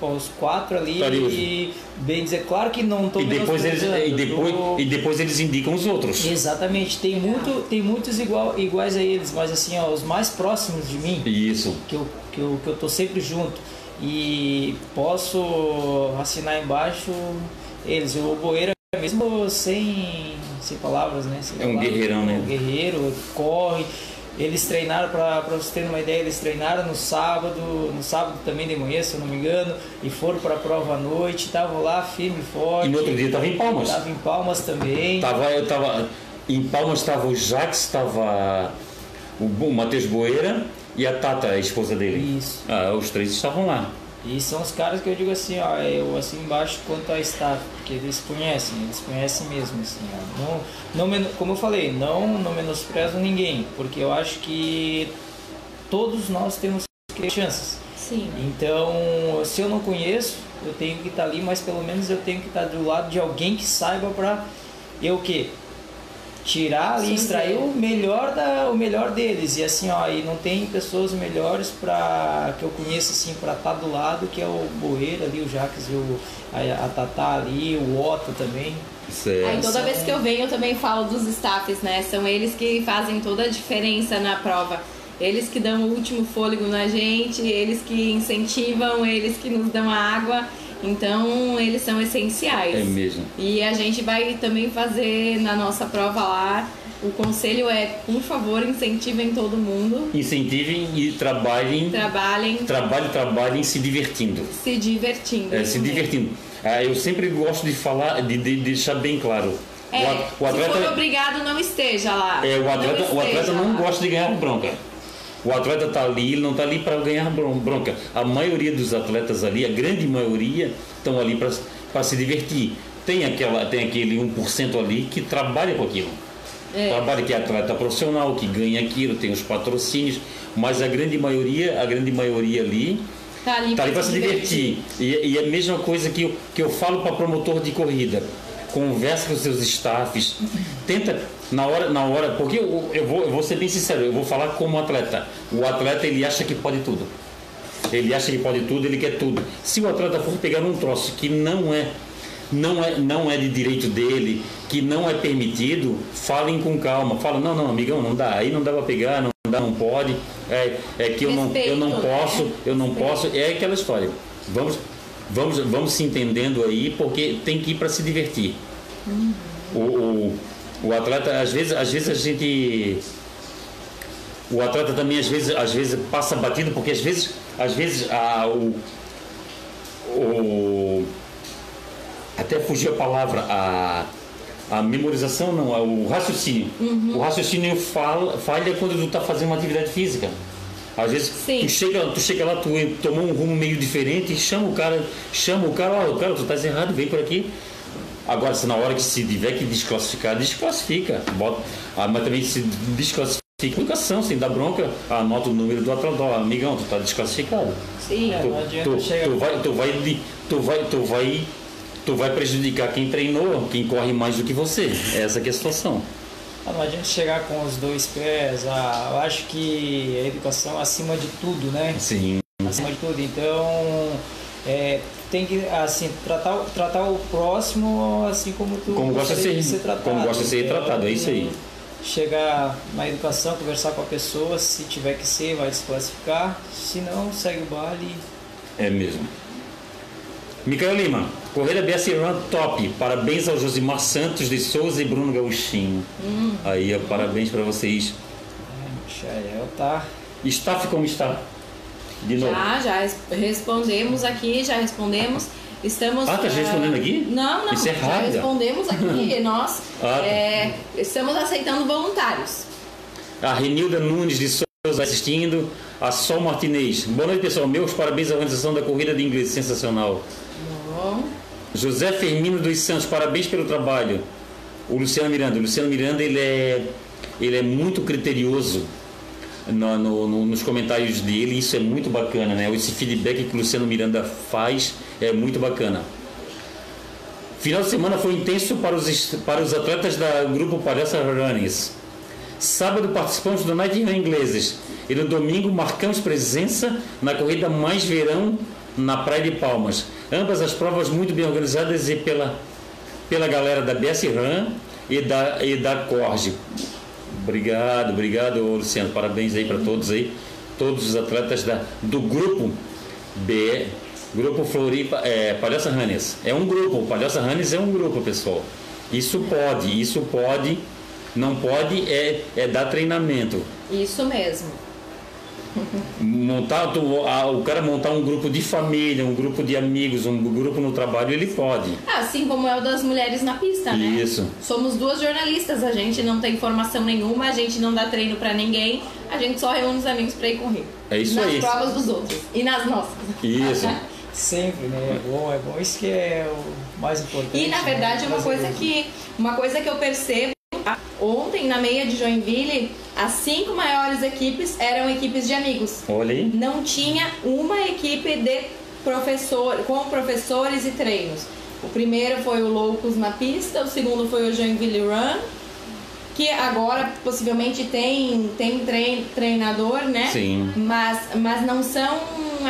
pô, os quatro ali, Tá e bem dizer, claro que não estou E depois, eles, e, depois, e depois eles indicam os outros. Exatamente, tem, muito, tem muitos igual, iguais a eles, mas assim, ó, os mais próximos de mim, Isso. que eu, que eu, que eu tô sempre junto e posso assinar embaixo eles. O Boeira, mesmo sem, sem palavras, né? Sem É um palavras, guerreirão, né? Um guerreiro, corre. Eles treinaram, para vocês terem uma ideia, eles treinaram no sábado, no sábado também de manhã, se eu não me engano, e foram para a prova à noite, estavam lá firme e forte. E no outro dia tava em Palmas. Tava em Palmas também. Tava, eu tava. Em Palmas estava o Jax, estava o, o Matheus Boeira e a Tata, a esposa dele. Isso. Ah, os três estavam lá. E são os caras que eu digo assim, ó, eu assim embaixo quanto a staff, porque eles conhecem, eles conhecem mesmo, assim, ó. Não, não, como eu falei, não, não menosprezo ninguém, porque eu acho que todos nós temos que ter chances. Sim. Então, se eu não conheço, eu tenho que estar ali, mas pelo menos eu tenho que estar do lado de alguém que saiba pra eu o quê? Tirar ali, Sim, extrair sim. o melhor da o melhor deles e assim, ó, e não tem pessoas melhores para que eu conheça assim para estar do lado, que é o Boeira ali, o Jacques e o a, a Tatá ali, o Otto também. Certo. Aí toda são- vez que eu venho eu também falo dos staffs, né? São eles que fazem toda a diferença na prova. Eles que dão o último fôlego na gente, eles que incentivam, eles que nos dão a água. Então eles são essenciais. É mesmo. E a gente vai também fazer na nossa prova lá. O conselho é, por favor, incentivem todo mundo, Incentivem e trabalhem, trabalhem trabalhem, trabalhem se divertindo. se divertindo. É, se mesmo. divertindo. Ah, eu sempre gosto de falar, de, de- de deixar bem claro. É, o, a- o Se for atleta, obrigado, não esteja lá. é, o atleta, o atleta não gosta de ganhar bronca. O atleta está ali, ele não está ali para ganhar bron- bronca. A maioria dos atletas ali, a grande maioria, estão ali para se divertir. Tem, aquela, tem aquele 1% ali que trabalha com aquilo. É. Trabalha que é atleta profissional, que ganha aquilo, tem os patrocínios, mas a grande maioria, a grande maioria ali Tá ali, Tá para se divertir. E, e é a mesma coisa que eu, que eu falo para promotor de corrida. Conversa com seus staffs. Tenta, na hora, na hora porque eu, eu, vou, eu vou ser bem sincero, eu vou falar como atleta. O atleta ele acha que pode tudo. Ele acha que pode tudo, ele quer tudo. Se o atleta for pegar um troço que não é não é, não é de direito dele, que não é permitido, falem com calma. Fala, não, não, amigão, não dá. Aí não dá para pegar, não dá, não pode. É, é que eu não, eu não Respeito, posso, eu não Respeito. posso. É aquela história. Vamos, vamos, vamos se entendendo aí, porque tem que ir para se divertir. O, o, o atleta, às vezes, às vezes a gente. O atleta também às vezes, às vezes passa batido, porque às vezes, às vezes a, o, o. Até fugiu a palavra, a, a memorização não, o raciocínio. O raciocínio fala, falha quando tu está fazendo uma atividade física. Às vezes Sim. tu chega, tu chega lá, tu tomou um rumo meio diferente e chama o cara, chama o cara, ó, cara, tu estás errado, vem por aqui. Agora, se na hora que se tiver que desclassificar, desclassifica. Bota, ah, mas também se desclassifica educação, sem dar bronca, anota o número do atleta, amigão, tu tá desclassificado. Sim. É, Tu, não adianta tu, chegar- tu vai, tu vai, tu vai, tu vai, tu vai prejudicar quem treinou, quem corre mais do que você. Essa que é a situação. Ah, não adianta chegar com os dois pés. Ah, eu acho que a educação é acima de tudo, né? Sim. Acima de tudo. Então, é, tem que assim tratar, o- tratar o próximo assim como tu Como gosta de gostaria ser- tratado. como gosta de ser Então, tratado, é isso aí. Chegar na educação, conversar com a pessoa, se tiver que ser, vai desclassificar. Se não, segue o baile. É mesmo. Micael Lima, corrida BS Run top. Parabéns ao Josimar Santos de Souza e Bruno Gauchinho. Aí, ó, parabéns para vocês. Michael tá. Staff como está? De novo. Já, já res- respondemos aqui, já respondemos. Estamos. Ah, tá já respondendo aqui? Não, não. Isso é já rápido. respondemos aqui. Nós Ah, tá. é, estamos aceitando voluntários. A Renilda Nunes de Souza assistindo. A Sol Martinez. Boa noite, pessoal. Meus parabéns à organização da corrida de inglês. Sensacional. Bom, José Firmino dos Santos, parabéns pelo trabalho. O Luciano Miranda. O Luciano Miranda ele é, ele é muito criterioso no- no- no- nos comentários dele. Isso é muito bacana, né? Esse feedback que o Luciano Miranda faz é muito bacana. Final de semana foi intenso para os, para os atletas da grupo Palhaça Runners. Sábado participamos do Night Run ingleses e no domingo marcamos presença na corrida Mais Verão na Praia de Palmas. Ambas as provas muito bem organizadas e pela, pela galera da BS Run e da, e da Corge. Obrigado, obrigado Luciano, parabéns aí para todos aí, todos os atletas da, do grupo B, Grupo Floripa, é, Palhaça Runners. É um grupo, Palhaça Runners é um grupo, pessoal. Isso pode, isso pode, não pode é, é dar treinamento. isso mesmo. Montar tu- a- o cara montar um grupo de família, um grupo de amigos, um grupo no trabalho, ele pode. Assim como é o das mulheres na pista, né? Isso. Somos duas jornalistas, a gente não tem formação nenhuma, a gente não dá treino pra ninguém, a gente só reúne os amigos pra ir correr. É isso nas aí. provas dos outros e nas nossas. Isso. Sempre, né? É bom, é bom. Isso que é o mais importante. E na né? verdade uma coisa que uma coisa que eu percebo tá? ontem na meia de Joinville, as cinco maiores equipes eram equipes de amigos. Olha aí. Não tinha uma equipe de professor com professores e treinos. O primeiro foi o Loucos na pista, o segundo foi o Joinville Run, que agora possivelmente tem tem trein- treinador, né? Sim. Mas, mas não são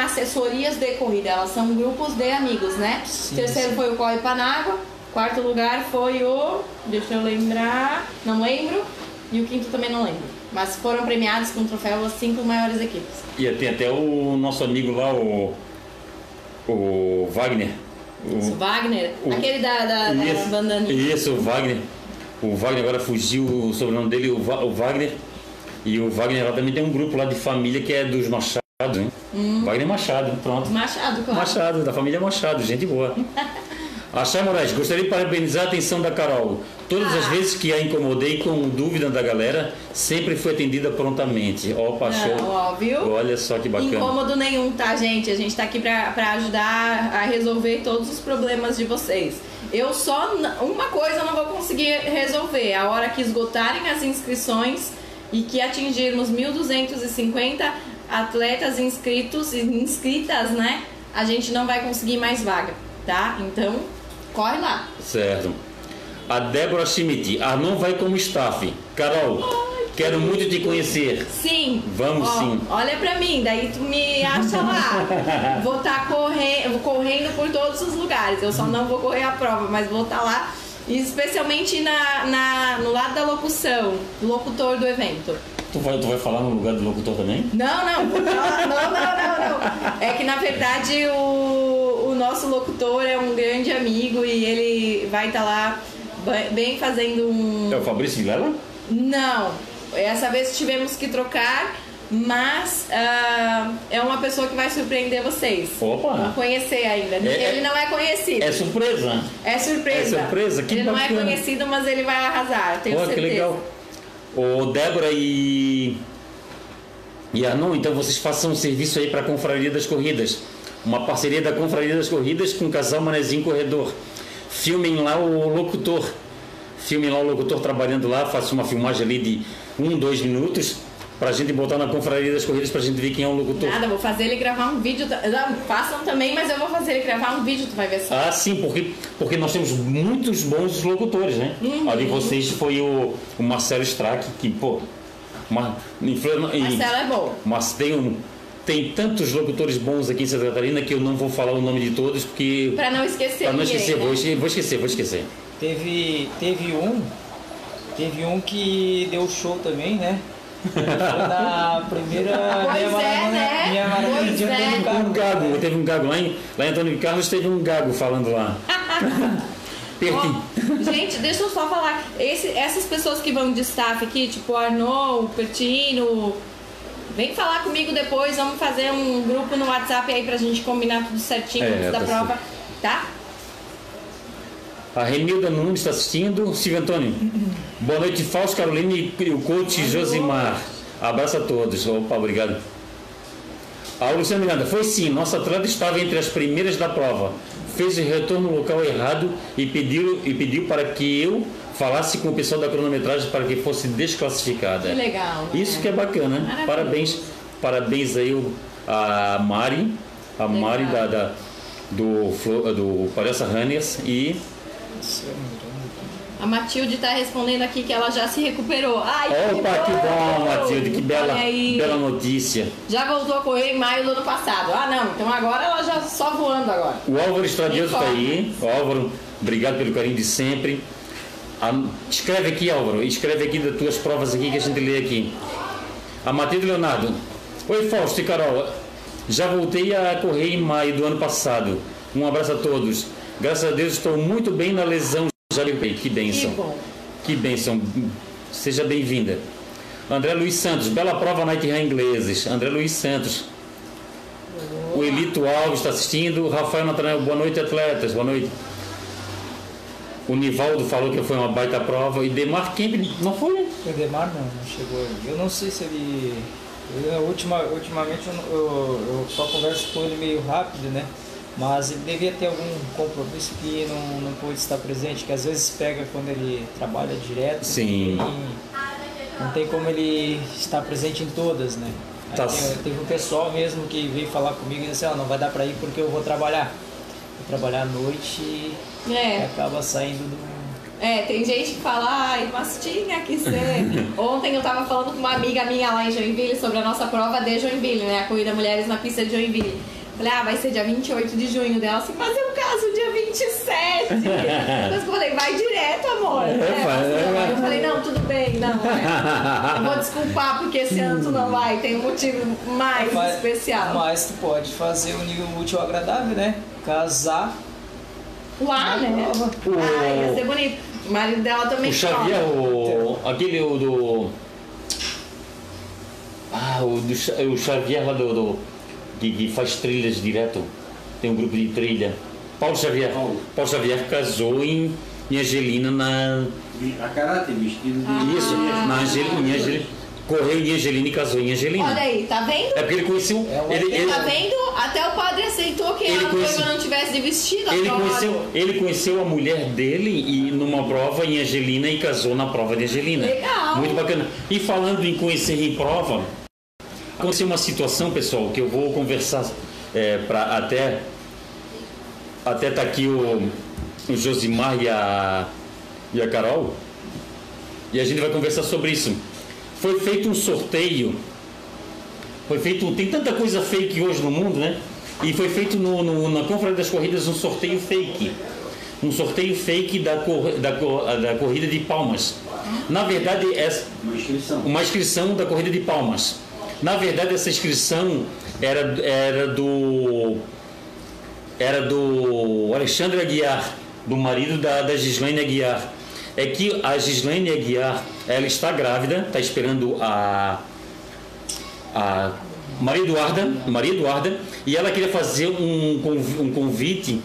assessorias de corrida, elas são grupos de amigos, né? Sim, Terceiro sim. foi o Corre Panágua, quarto lugar foi o. Deixa eu lembrar, não lembro, e o quinto também não lembro. Mas foram premiados com o troféu as cinco maiores equipes. E tem até o nosso amigo lá, o. O Wagner. O- O Wagner, o- aquele da, da, da isso, bandaninha. isso, o Wagner. O Wagner agora fugiu o sobrenome dele, o, Va- o Wagner. E o Wagner lá também tem um grupo lá de família que é dos Machados, hein? Wagner Machado, pronto. Machado, claro. Machado, da família Machado, gente boa. Achar Moraes, gostaria de parabenizar a atenção da Carol. Todas as Ah. vezes que a incomodei com dúvida da galera, sempre foi atendida prontamente. Ó, Paixão. Não, ó, viu? Olha só que bacana. Incômodo nenhum, tá, gente? A gente tá aqui pra, pra ajudar a resolver todos os problemas de vocês. Eu só. Uma coisa eu não vou conseguir resolver. A hora que esgotarem as inscrições e que atingirmos 1.250 atletas inscritos e inscritas, né? A gente não vai conseguir mais vaga, tá? Então, corre lá. Certo. A Débora Schmidt. Arnon vai como staff. Carol, quero muito te conhecer. Sim. Vamos Ó, sim. Olha pra mim, daí tu me acha lá. vou estar correndo, correndo por todos os lugares. Eu só não vou correr a prova, mas vou estar lá. E Especialmente na, na- no lado da locução, locutor do evento. Tu vai, tu vai falar no lugar do locutor também? Não, não, não, não, não, não. É que na verdade o, o nosso locutor é um grande amigo e ele vai estar lá ba- bem fazendo um. É o Fabrício Vilela? Não, essa vez tivemos que trocar, mas ah, é uma pessoa que vai surpreender vocês. Opa! Não conhecer ainda. É- ele não é conhecido. É surpresa. É surpresa. É surpresa? Que ele não é bacana. conhecido, mas ele vai arrasar, tenho que certeza. legal. Ô, Débora e. E Arnon, então vocês façam um serviço aí para a Confraria das Corridas. Uma parceria da Confraria das Corridas com o casal Manezinho Corredor. Filmem lá o locutor. Filmem lá o locutor trabalhando lá, façam uma filmagem ali de um, dois minutos para a gente botar na Confraria das Corridas para a gente ver quem é o locutor. Nada, vou fazer ele gravar um vídeo. façam também, mas eu vou fazer ele gravar um vídeo, tu vai ver só. Ah, sim, porque, porque nós temos muitos bons locutores, né? Uhum. A de vocês foi o, o Marcelo Strack, que, pô, uma, Marcelo é bom. mas tem, um, tem tantos locutores bons aqui em Santa Catarina que eu não vou falar o nome de todos, porque. Pra não esquecer Pra não ninguém, esquecer, né? vou, esque- vou esquecer, vou esquecer. Teve, teve um, teve um que deu show também, né? Foi na primeira Pois minha é, né? minha Pois é. Antônio Um gago, teve um gago lá em, lá em Antônio Carlos, teve um gago falando lá. Perdi. Ó, gente, deixa eu só falar. Esse- essas pessoas que vão de staff aqui, tipo o Arnaud, o Pertino, vem falar comigo depois. Vamos fazer um grupo no WhatsApp aí pra gente combinar tudo certinho É, antes da tá prova, tá? A Renilda Nunes está assistindo. Silvio Antônio. Boa noite, Fausto Carolina e o coach Josimar. Abraço a todos. Opa, obrigado. A Luciana Miranda, foi sim, nossa atleta estava entre as primeiras da prova. Fez o retorno no local errado e pediu, e pediu para que eu falasse com o pessoal da cronometragem para que fosse desclassificada. Que legal. né? Isso que é bacana. Maravilhoso. Parabéns, parabéns aí a Mari, a Mari da, da- do, do Palhaça Runners e A Matilde tá respondendo aqui que ela já se recuperou. Ai, Opa, que bom, Matilde, que bela, bela notícia. Já voltou a correr em maio do ano passado. Ah, não. Então agora ela já só voando agora. O Álvaro Estradioso está aí. Álvaro, obrigado pelo carinho de sempre. A- escreve aqui, Álvaro, escreve aqui das tuas provas aqui que a gente lê aqui. A Matilde Leonardo. Oi, Fausto e Carol. Já voltei a correr em maio do ano passado. Um abraço a todos. Graças a Deus estou muito bem na lesão. Já recuperei. Que Que bênção. bom. Que bênção. Seja bem-vinda. André Luiz Santos, bela prova Night Run ingleses. André Luiz Santos. O Elito Alves está assistindo. Rafael Natanael, boa noite, atletas. Boa noite. O Nivaldo falou que foi uma baita prova. E Demar Kemp não foi? O Demar não, não chegou. Eu não sei se ele. Eu, ultima, ultimamente eu, eu, eu só converso com ele meio rápido, né? Mas ele devia ter algum compromisso que não, não pôde estar presente, que às vezes pega quando ele trabalha direto. Sim. Não tem como ele estar presente em todas, né? Tá. tem- teve um pessoal mesmo que veio falar comigo e disse, ó, não vai dar pra ir porque eu vou trabalhar. Vou trabalhar à noite e É. acaba saindo do. É, tem gente que fala, ai, mas tinha que ser. Ontem eu tava falando com uma amiga minha lá em Joinville sobre a nossa prova de Joinville, né? A Corrida Mulheres na Pista de Joinville. Falei, ah, vai ser dia 28 de junho dela, assim, mas eu caso dia 27. Mas eu falei, vai direto, amor. É, né? Assim, vai. Eu falei, não, tudo bem, não. é. Eu vou desculpar porque esse ano tu não vai, tem um motivo mais Mas- especial. Mas tu pode fazer o nível útil agradável, né? Casar. Lá, né? O- Ah, ia ser bonito. O marido dela também O Xavier, o, aquele o do. Ah, o, do, Xa- o Xavier lá do. do que, que faz trilhas direto. Tem um grupo de trilha. Paulo Xavier. Paulo. Paulo Xavier casou em, em Angelina na. A caráter, vestido de. Ah. Isso, na Angelina. Angelina correu em Angelina e casou em Angelina. Olha aí, tá vendo? É porque ele conheceu. É uma- ele, ele, Tá vendo? Até o padre aceitou que Ele ela conhece- noiva não tivesse de vestido. ele conheceu, ele conheceu a mulher dele e numa prova em Angelina e casou na prova de Angelina. Legal. Muito bacana. E falando em conhecer em prova, aconteceu uma situação, pessoal, que eu vou conversar é, para até até tá aqui o, o Josimar e a e a Carol e a gente vai conversar sobre isso. Foi feito um sorteio foi feito, tem tanta coisa fake hoje no mundo, né? E foi feito no, no- na Conferência das Corridas um sorteio fake. Um sorteio fake da, cor, da, da corrida de Palmas. Na verdade, é Uma inscrição. uma inscrição da corrida de Palmas. Na verdade, essa inscrição era, era do era do Alexandre Aguiar, do marido da, da Gislaine Aguiar. É que a Gislaine Aguiar, ela está grávida, está esperando a a Maria Eduarda, Maria Eduarda, e ela queria fazer um, um convite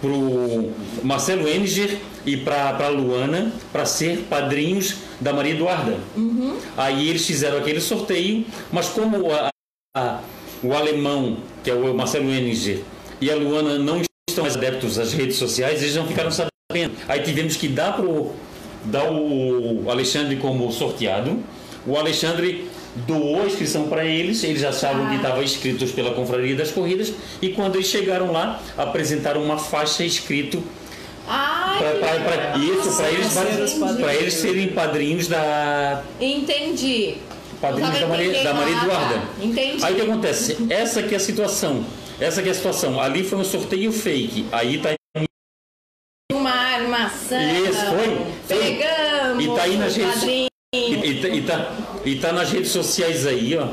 para o Marcelo Eninger e para a Luana para ser padrinhos da Maria Eduarda. Aí eles fizeram aquele sorteio, mas como a- a- o alemão, que é o Marcelo Eninger, e a Luana não estão mais adeptos às redes sociais, eles não ficaram sabendo. Aí tivemos que dar pro dar o Alexandre como sorteado. O Alexandre doou a inscrição para eles, eles achavam que estavam inscritos pela Confraria das Corridas e quando eles chegaram lá, apresentaram uma faixa escrito para isso, para eles, eles serem padrinhos da Entendi. padrinhos da Maria, da. Maria Ah. Eduarda. Entendi. Aí o que acontece? Essa que é a situação. Essa que é a situação. Ali foi um sorteio fake. Aí tá Uma armação. Isso, foi. Pegamos. E tá aí nas redes-. E, e tá- e tá, e tá nas redes sociais aí, ó.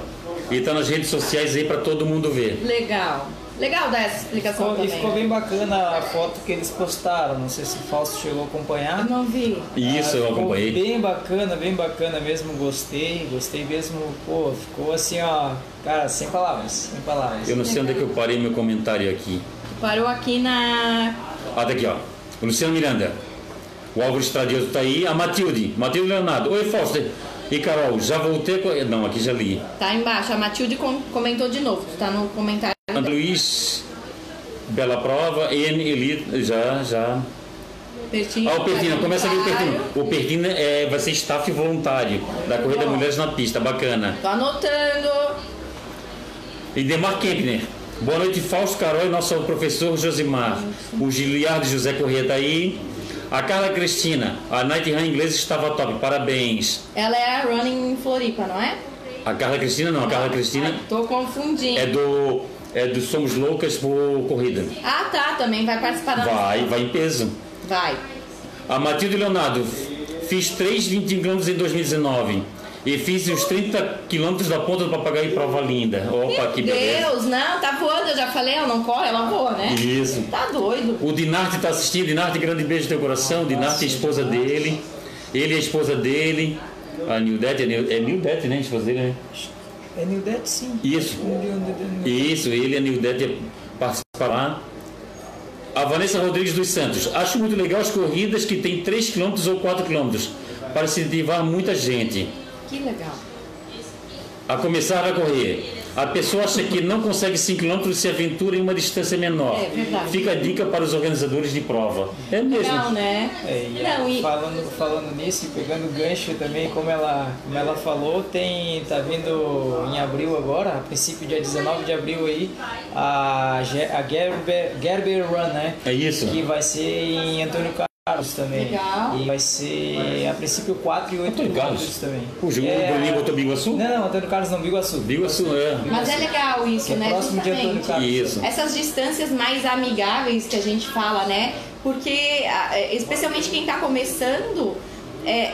E tá nas redes sociais aí para todo mundo ver. Legal. Legal dar essa explicação Ficou, e também. ficou bem bacana a foto que eles postaram. Não sei se o Fausto chegou a acompanhar. Eu não vi. Isso Ah, eu ficou acompanhei. Bem bacana, bem bacana mesmo. Gostei, gostei mesmo. Pô, ficou assim, ó. Cara, sem palavras, sem palavras. Eu não sei onde é que eu parei meu comentário aqui. Parou aqui na. Ah, tá aqui, ó. O Luciano Miranda. O Álvaro Estradioso tá aí. A Matilde. Matilde Leonardo. Oi, Fausto. E Carol, já voltei com... Não, aqui já li. Tá embaixo. A Matilde com- comentou de novo. Tá no comentário. Luiz, bela prova. N, Eli, já, já. Pertinho. Ah, o Pertina, começa a ver o Pertina. O Pertina é, vai ser staff voluntário da Corrida Mulheres na Pista, bacana. Tô anotando. E Demar Kempner. Boa noite, Fausto Carol e nosso professor Josimar. O Giliardo José Corrêa tá aí. A Carla Cristina, a Night Run inglesa estava top, parabéns. Ela é a Running em Floripa, não é? A Carla Cristina não, a Carla Cristina Ai, Tô confundindo. é do, é do Somos Loucas por Corrida. Ah, tá. Também vai participar da Vai, vai em peso. Vai. A Matilde Leonardo, fiz 3 20 km em 2019 e fiz os 30 km da ponta do papagaio prova linda. Opa, que Meu beleza. Deus, não, tá voando, eu já falei, ela não corre, ela voa, né? Isso. Tá doido. O Dinarte está assistindo. Dinarte, grande beijo no teu coração. Dinarte é a esposa dele. Ele é a esposa dele. A New Det, é é New Det, né? A gente fazer, né? É Dead, sim. Isso. Isso, ele e a New Det participará. A Vanessa Rodrigues dos Santos. Acho muito legal as corridas que tem 3 km ou 4 km para incentivar muita gente Que legal. a começar a correr. A pessoa acha que não consegue 5 km se aventura em uma distância menor. É verdade. Fica a dica para os organizadores de prova. É mesmo. Legal, né? É, e Não, e falando, falando nisso, e pegando o gancho também, como ela, como ela falou, tem, tá vindo em abril agora, a princípio dia 19 de abril aí, a, a Gerber, Gerber Run, né? É isso. Que vai ser em Antônio Carlos também. Legal. E vai ser a princípio 4 e 8 Antônio Carlos? também. O jogo É, do Bruninho botou Biguaçu? Não, não, Antônio Carlos não, Biguaçu. Biguaçu, é. Mas é legal isso, é né? próximo de Antônio Justamente. Carlos. Isso. Essas distâncias mais amigáveis que a gente fala, né? Porque, é, especialmente quem tá começando, é,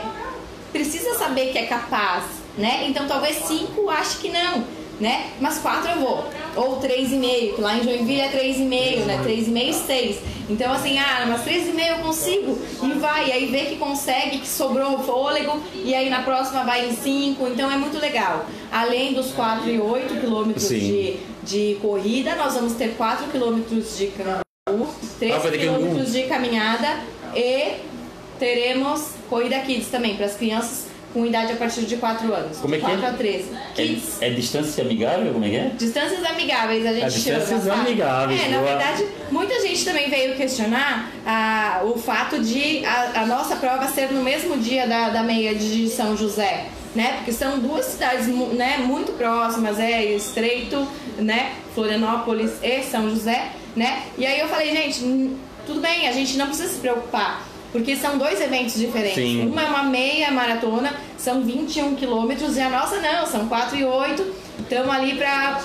precisa saber que é capaz, né? Então talvez cinco ache que não, né? Mas quatro eu vou. Ou três e meio, que lá em Joinville é três e meio, né? Três e meio seis. Então assim, ah, mas três e meio eu consigo. E vai, e aí vê que consegue, que sobrou fôlego, e aí na próxima vai em cinco. Então é muito legal. Além dos quatro e oito quilômetros de, de corrida, nós vamos ter quatro quilômetros de canguru, três Ah, quilômetros de caminhada e teremos corrida kids também, para as crianças com idade a partir de 4 anos. Como é que é? 4 a 13. Kids. É, é distância amigável? Como é que é? Distâncias amigáveis, a gente Ah, chama. distâncias sabe? amigáveis, É, na boa. verdade, muita gente também veio questionar ah, o fato de a, a nossa prova ser no mesmo dia da, da meia de São José. Né? Porque são duas cidades né, muito próximas, é Estreito, né? Florianópolis e São José, né? E aí eu falei, gente, tudo bem, a gente não precisa se preocupar, porque são dois eventos diferentes. Sim. Uma é uma meia maratona, são 21 quilômetros, e a nossa não, são 4 e 8. Estamos ali para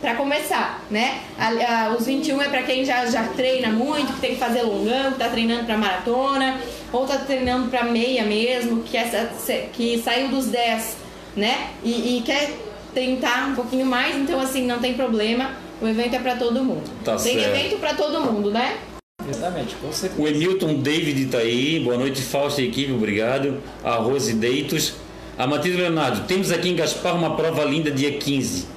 para começar, né? A- a- os 21 é para quem já, já treina muito, que tem que fazer longão, que tá treinando para maratona, ou tá treinando para meia mesmo, que, essa, que saiu dos 10, né? E, e quer tentar um pouquinho mais, então assim, não tem problema. O evento é para todo mundo. Tá tem certo. evento para todo mundo, né? Exatamente, com certeza. O Emilton David está aí. Boa noite, Fausto e equipe. Obrigado. A Rose Deitos. A Matilde Leonardo. Temos aqui em Gaspar uma prova linda dia 15.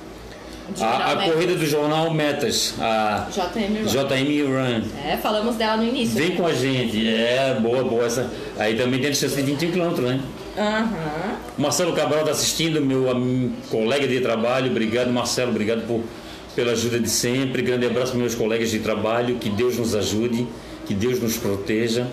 A, a corrida do jornal Metas. A JM Run. JM Run. É, falamos dela no início. Vem né? com a gente. É, boa, boa. Essa. Aí também tem a distância de 21 km, né? Aham. Marcelo Cabral está assistindo, meu colega de trabalho. Obrigado, Marcelo. Obrigado por, pela ajuda de sempre. Grande abraço para meus colegas de trabalho. Que Deus nos ajude. Que Deus nos proteja.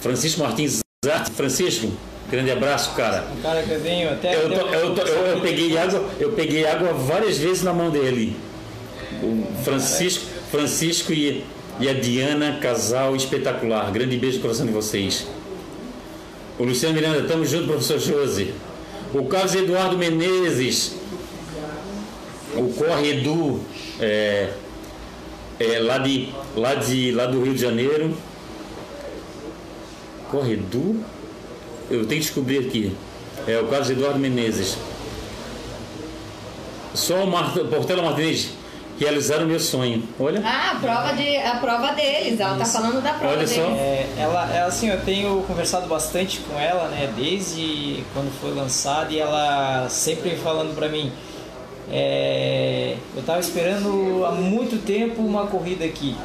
Francisco Martins Zarte. Francisco, grande abraço, cara. Um cara venho até. Eu, tô- eu, tô- eu- eu peguei água, eu peguei água várias vezes na mão dele. O Francisco, Francisco e, e a Diana, casal espetacular. Grande beijo no coração de vocês. O Luciano Miranda, tamo junto, professor Josi. O Carlos Eduardo Menezes. O Corre Edu, é, é, lá, de, lá, de, lá do Rio de Janeiro. Corre Edu? Eu tenho que descobrir aqui. É o Carlos Eduardo Menezes. Só o Mar... Portela Martinez realizaram o meu sonho. Olha. Ah, a prova, de, a prova deles. Ela tá falando da prova Olha deles. só. É, ela, ela, assim, eu tenho conversado bastante com ela, né, desde quando foi lançada e ela sempre falando pra mim, é, eu tava esperando há muito tempo uma corrida aqui.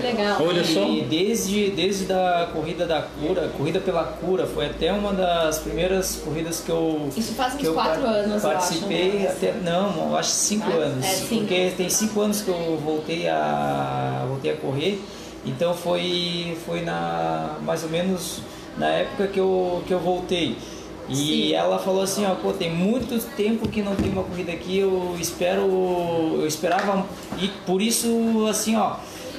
Legal. Olha só. E desde, desde a corrida da cura, corrida pela cura, foi até uma das primeiras corridas que eu Isso faz uns que eu quatro par- anos, eu participei acho, né? até não, eu acho cinco Ah, anos, é, cinco. porque tem cinco anos que eu voltei a voltei a correr, então foi foi na mais ou menos na época que eu que eu voltei. E Sim. ela falou assim, ó, pô, tem muito tempo que não tem uma corrida aqui, eu espero, eu esperava e por isso assim, ó,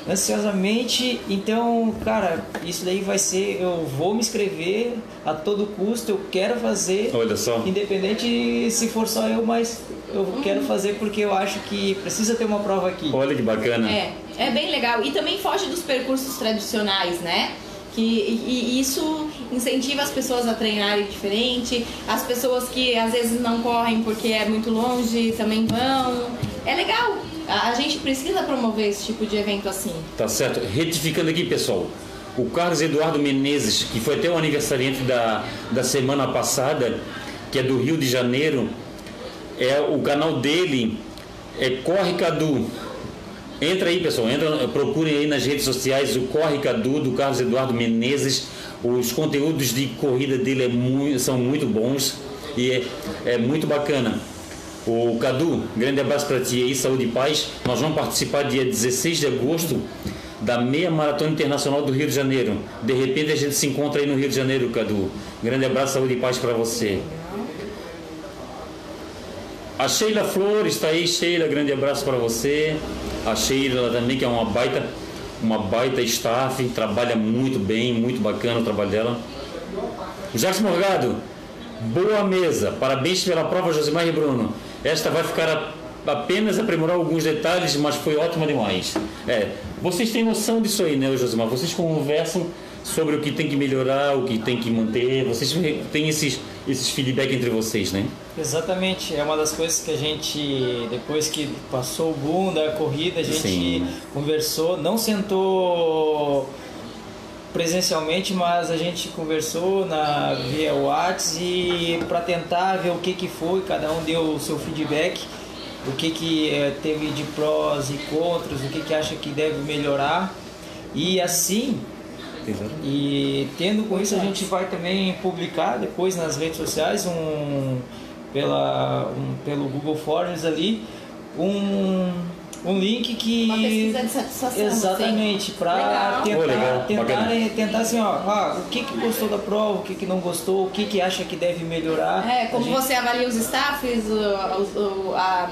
ansiosamente, então, cara, isso daí vai ser, eu vou me inscrever a todo custo, eu quero fazer, Olha só. independente se for só eu, mas eu quero fazer porque eu acho que precisa ter uma prova aqui. Olha que bacana. É, é bem legal. E também foge dos percursos tradicionais, né? Que, e, e isso incentiva as pessoas a treinarem diferente, as pessoas que às vezes não correm porque é muito longe também vão. É legal. A, a gente precisa promover esse tipo de evento assim. Tá certo. Retificando aqui, pessoal. O Carlos Eduardo Menezes, que foi até o aniversariante da, da semana passada, que é do Rio de Janeiro, é o canal dele é Corre Cadu. Entra aí, pessoal, entra, procurem aí nas redes sociais o Corre Cadu do Carlos Eduardo Menezes. Os conteúdos de corrida dele é muito, são muito bons e é, é muito bacana. O Cadu, grande abraço para ti aí, saúde e paz. Nós vamos participar dia 16 de agosto da meia maratona internacional do Rio de Janeiro. De repente a gente se encontra aí no Rio de Janeiro, Cadu. Grande abraço, saúde e paz para você. A Sheila Flores está aí, Sheila, grande abraço para você. A Sheila também, que é uma baita, uma baita staff, trabalha muito bem, muito bacana o trabalho dela. Jacques Morgado, boa mesa, parabéns pela prova, Josimar e Bruno. Esta vai ficar apenas aprimorar alguns detalhes, mas foi ótima demais. É, vocês têm noção disso aí, né, Josimar? Vocês conversam sobre o que tem que melhorar, o que tem que manter. Vocês têm esses, esses feedback entre vocês, né? Exatamente, é uma das coisas que a gente, depois que passou o boom da corrida, a gente Sim. conversou, não sentou presencialmente, mas a gente conversou na via WhatsApp e para tentar ver o que que foi, cada um deu o seu feedback, o que que eh, teve de prós e contras, o que que acha que deve melhorar. E assim, e tendo com isso a gente vai também publicar depois nas redes sociais um pela um, pelo Google Forms ali um, um link que Uma pesquisa de satisfação. exatamente para tentar legal, tentar, bacana. tentar assim ó ah, o que que gostou da prova o que que não gostou o que que acha que deve melhorar É, como gente- você avalia os staffs, o, o- a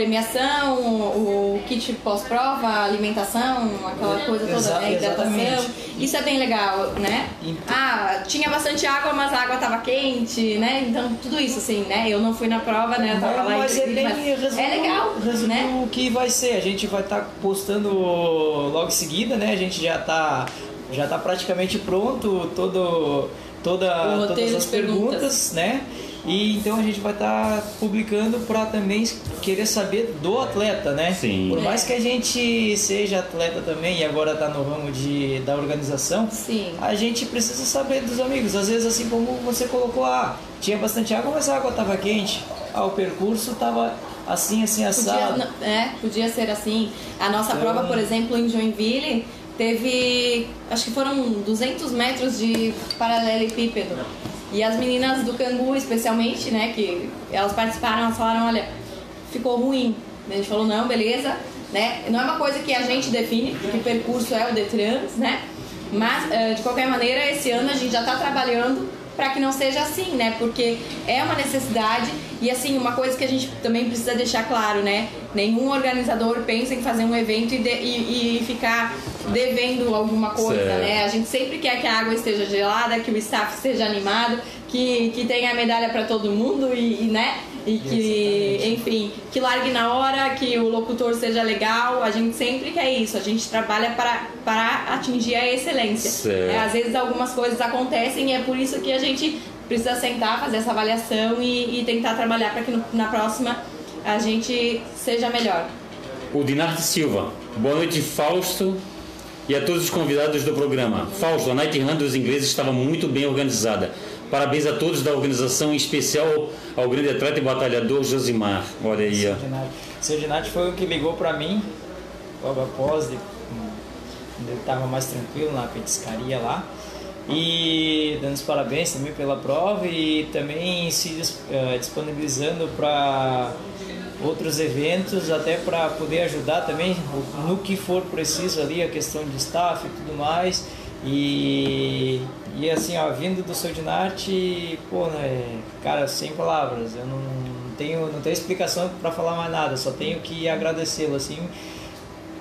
premiação, o, kit pós-prova, a alimentação, aquela coisa toda, Exa- né? Hidratação. exatamente. Isso é bem legal, né? Então- Ah, tinha bastante água, mas a água tava quente, né? Então, tudo isso, assim, né? Eu não fui na prova, né? Eu tava lá mas em é bem mas é legal, resumo né? o que vai ser. A gente vai estar postando logo em seguida, né? A gente já está já tá praticamente pronto todo toda todas as perguntas. perguntas, né? E então a gente vai estar publicando para também querer saber do atleta, né? Sim. Por mais que a gente seja atleta também e agora está no ramo de, da organização, Sim. a gente precisa saber dos amigos. Às vezes, assim como você colocou, ah, tinha bastante água, mas a água estava quente. Ah, o percurso estava assim, assim, Podia, assado. n- é, podia ser assim. A nossa Então- prova, por exemplo, em Joinville, teve, acho que foram 200 metros de paralelepípedo. E as meninas do Cangu, especialmente, né, que elas participaram, elas falaram, olha, ficou ruim. A gente falou, não, beleza, né? Não é uma coisa que a gente define, que percurso é o Detrans, né? Mas, eh, de qualquer maneira, esse ano a gente já está trabalhando para que não seja assim, né? Porque é uma necessidade e assim, uma coisa que a gente também precisa deixar claro, né? Nenhum organizador pensa em fazer um evento e, de- e- e ficar devendo alguma coisa, Certo. né? A gente sempre quer que a água esteja gelada, que o staff esteja animado, que, que tenha medalha para todo mundo e, e, né? E que, enfim, que largue na hora, que o locutor seja legal. A gente sempre quer isso. A gente trabalha para, para atingir a excelência. Certo. É, às vezes algumas coisas acontecem e é por isso que a gente precisa sentar, fazer essa avaliação e, e tentar trabalhar para que no- na próxima a gente seja melhor. O Dinarte Silva. Boa noite, Fausto. E a todos os convidados do programa. Fausto, a Night Run dos ingleses estava muito bem organizada. Parabéns a todos da organização, em especial ao grande atleta e batalhador Josimar. Olha aí, ó. Dinati. Seu Dinati foi o que ligou para mim logo após, de, quando ele estava mais tranquilo na petiscaria lá. E dando os parabéns também pela prova e também se eh, disponibilizando para outros eventos, até para poder ajudar também no que for preciso ali, a questão de staff e tudo mais. E, e assim, ó, vindo do seu Dinarte, pô, né, cara, sem palavras, eu não tenho, não tenho explicação para falar mais nada, só tenho que agradecê-lo, assim,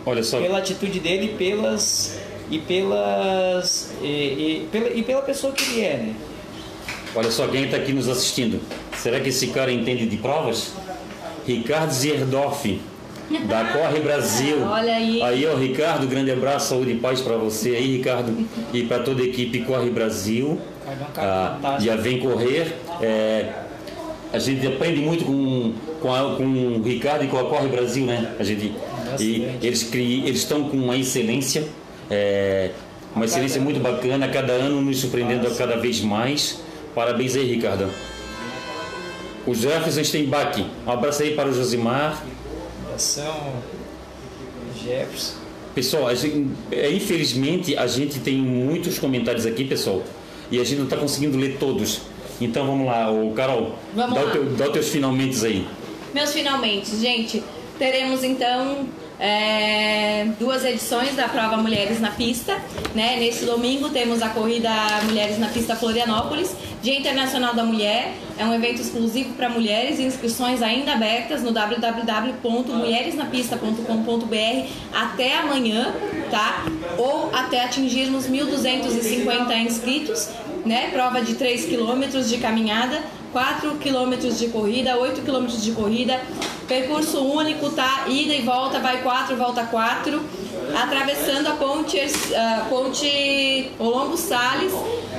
Olha só. pela atitude dele e pelas e pelas e, e, pela, e pela pessoa que ele é, né? Olha só quem está aqui nos assistindo. Será que esse cara entende de provas? Ricardo Zierdoff, da Corre Brasil. Olha aí. Aí, ó, Ricardo, grande abraço, saúde e paz para você aí, Ricardo, e para toda a equipe Corre Brasil. Ah, já vem correr. É, a gente aprende muito com, com, a- com o Ricardo e com a Corre Brasil, né? A gente, e eles cri- eles estão com uma excelência. é, Uma excelência muito bacana, cada ano nos surpreendendo cada vez mais. Parabéns aí, Ricardo. O Jefferson Steinbach, um abraço aí para o Josimar. Fundação Jefferson. Pessoal, a gente- é, infelizmente a gente tem muitos comentários aqui, pessoal, e a gente não está conseguindo ler todos. Então vamos lá, o Carol, Vamos dá, lá. O teu, dá os teus finalmente aí. Meus finalmente, gente, teremos então é, duas edições da prova Mulheres na Pista. Né? Nesse domingo temos a corrida Mulheres na Pista Florianópolis, Dia Internacional da Mulher. É um evento exclusivo para mulheres, inscrições ainda abertas no www.mulheresnapista.com.br até amanhã, tá? Ou até atingirmos 1.250 inscritos, né? Prova de 3 km de caminhada 4 quilômetros de corrida, 8 quilômetros de corrida, percurso único, tá? Ida e volta, vai 4, volta 4, atravessando a ponte, a ponte Olombo Salles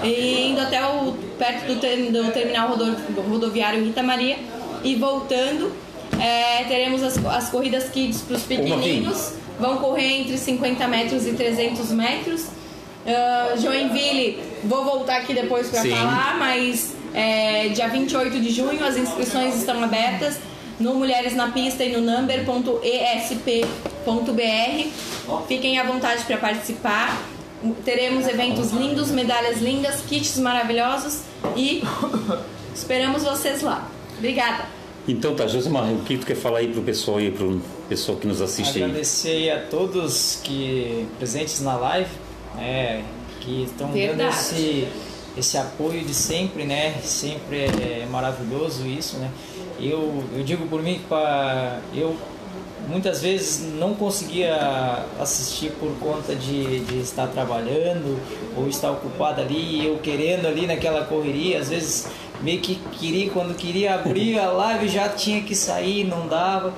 e indo até o perto do, do terminal rodo- rodoviário Rita Maria e voltando. É, teremos as, as corridas kids para os pequeninos, vão correr entre 50 metros e 300 metros. Ah, Joinville, vou voltar aqui depois para falar, mas é, dia 28 de junho as inscrições estão abertas no Mulheres na Pista e no number.esp.br. Fiquem à vontade para participar. Teremos eventos lindos, medalhas lindas, kits maravilhosos e esperamos vocês lá. Obrigada. Então tá, Josimar, o que tu quer falar aí pro pessoal aí, pro pessoal que nos assiste aí? Agradecer a todos que presentes na live, né, que estão dando esse, esse apoio de sempre, né? Sempre é maravilhoso isso, né? Eu, eu digo por mim que eu muitas vezes não conseguia assistir por conta de, de estar trabalhando ou estar ocupado ali, eu querendo ali naquela correria, às vezes meio que queria, quando queria abrir a live já tinha que sair, não dava.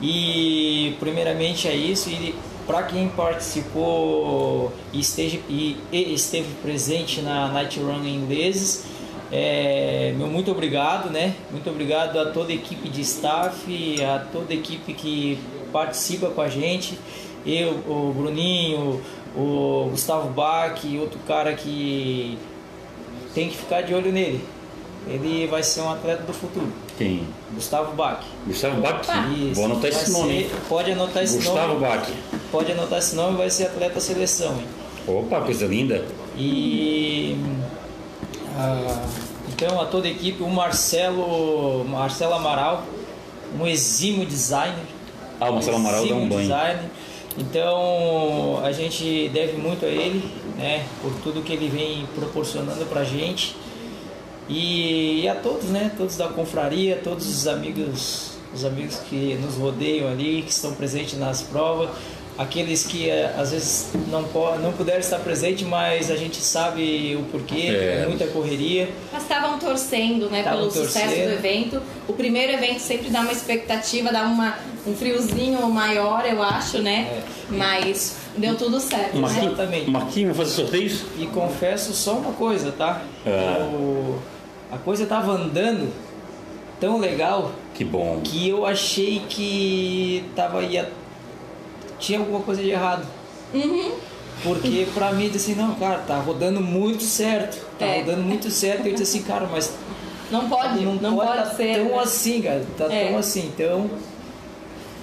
E primeiramente é isso, e para quem participou e, esteja, e, e esteve presente na Night Run ingleses, é, meu muito obrigado, né? Muito obrigado a toda a equipe de staff, a toda a equipe que participa com a gente. Eu, o Bruninho, o Gustavo Bach, outro cara que tem que ficar de olho nele. Ele vai ser um atleta do futuro. Quem? Gustavo Bach. Gustavo Bach? Isso. Vou anotar esse nome. ser-? Pode anotar esse Gustavo nome. Bach. Pode anotar esse nome, vai ser atleta seleção. Hein? Opa, coisa linda. E ah, então a toda a equipe, o Marcelo, Marcelo Amaral, um exímio designer. Ah, o Marcelo Amaral dá um banho. designer. Então a gente deve muito a ele, né, por tudo que ele vem proporcionando pra gente. E, e a todos, né, todos da confraria, todos os amigos, os amigos que nos rodeiam ali, que estão presentes nas provas, aqueles que eh, às vezes não não puderam estar presentes, mas a gente sabe o porquê, É. muita correria. Mas estavam torcendo, né, Estavam pelo sucesso torcendo. do evento. O primeiro evento sempre dá uma expectativa, dá uma, um friozinho maior, eu acho, né? Mas deu tudo certo, né? Marquinhos, Exatamente. Marquinhos, vai fazer sorteios? E confesso só uma coisa, tá? É. O- a coisa tava andando tão legal Que bom. que eu achei que tava ia tinha alguma coisa de errado. Uhum. Porque pra mim disse assim, não, cara, tá rodando muito certo. Tá É. rodando muito certo. E eu disse assim, cara, mas Não pode, não, pode, tá ser. tão né? assim, cara. Tá É. tão assim. Então,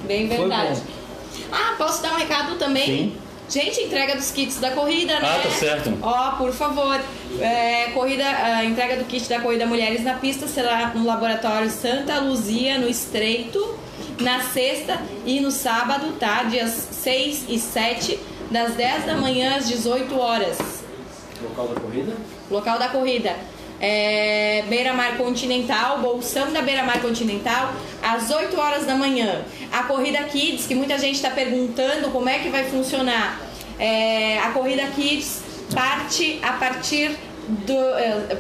Bem Foi verdade. bom. Ah, posso dar um recado também? Sim. Gente, entrega dos kits da corrida, né? Ah, tá certo. Ó, por favor. É, corrida, a entrega do kit da corrida Mulheres na Pista será no Laboratório Santa Luzia, no Estreito, na sexta e no sábado, tá? Dias 6 e 7, das 10 da manhã às 18 horas. Local da corrida? Local da corrida. É, Beira Mar Continental, Bolsão da Beira Mar Continental, às 8 horas da manhã. A Corrida Kids, que muita gente está perguntando como é que vai funcionar. É, a Corrida Kids parte a partir do. é,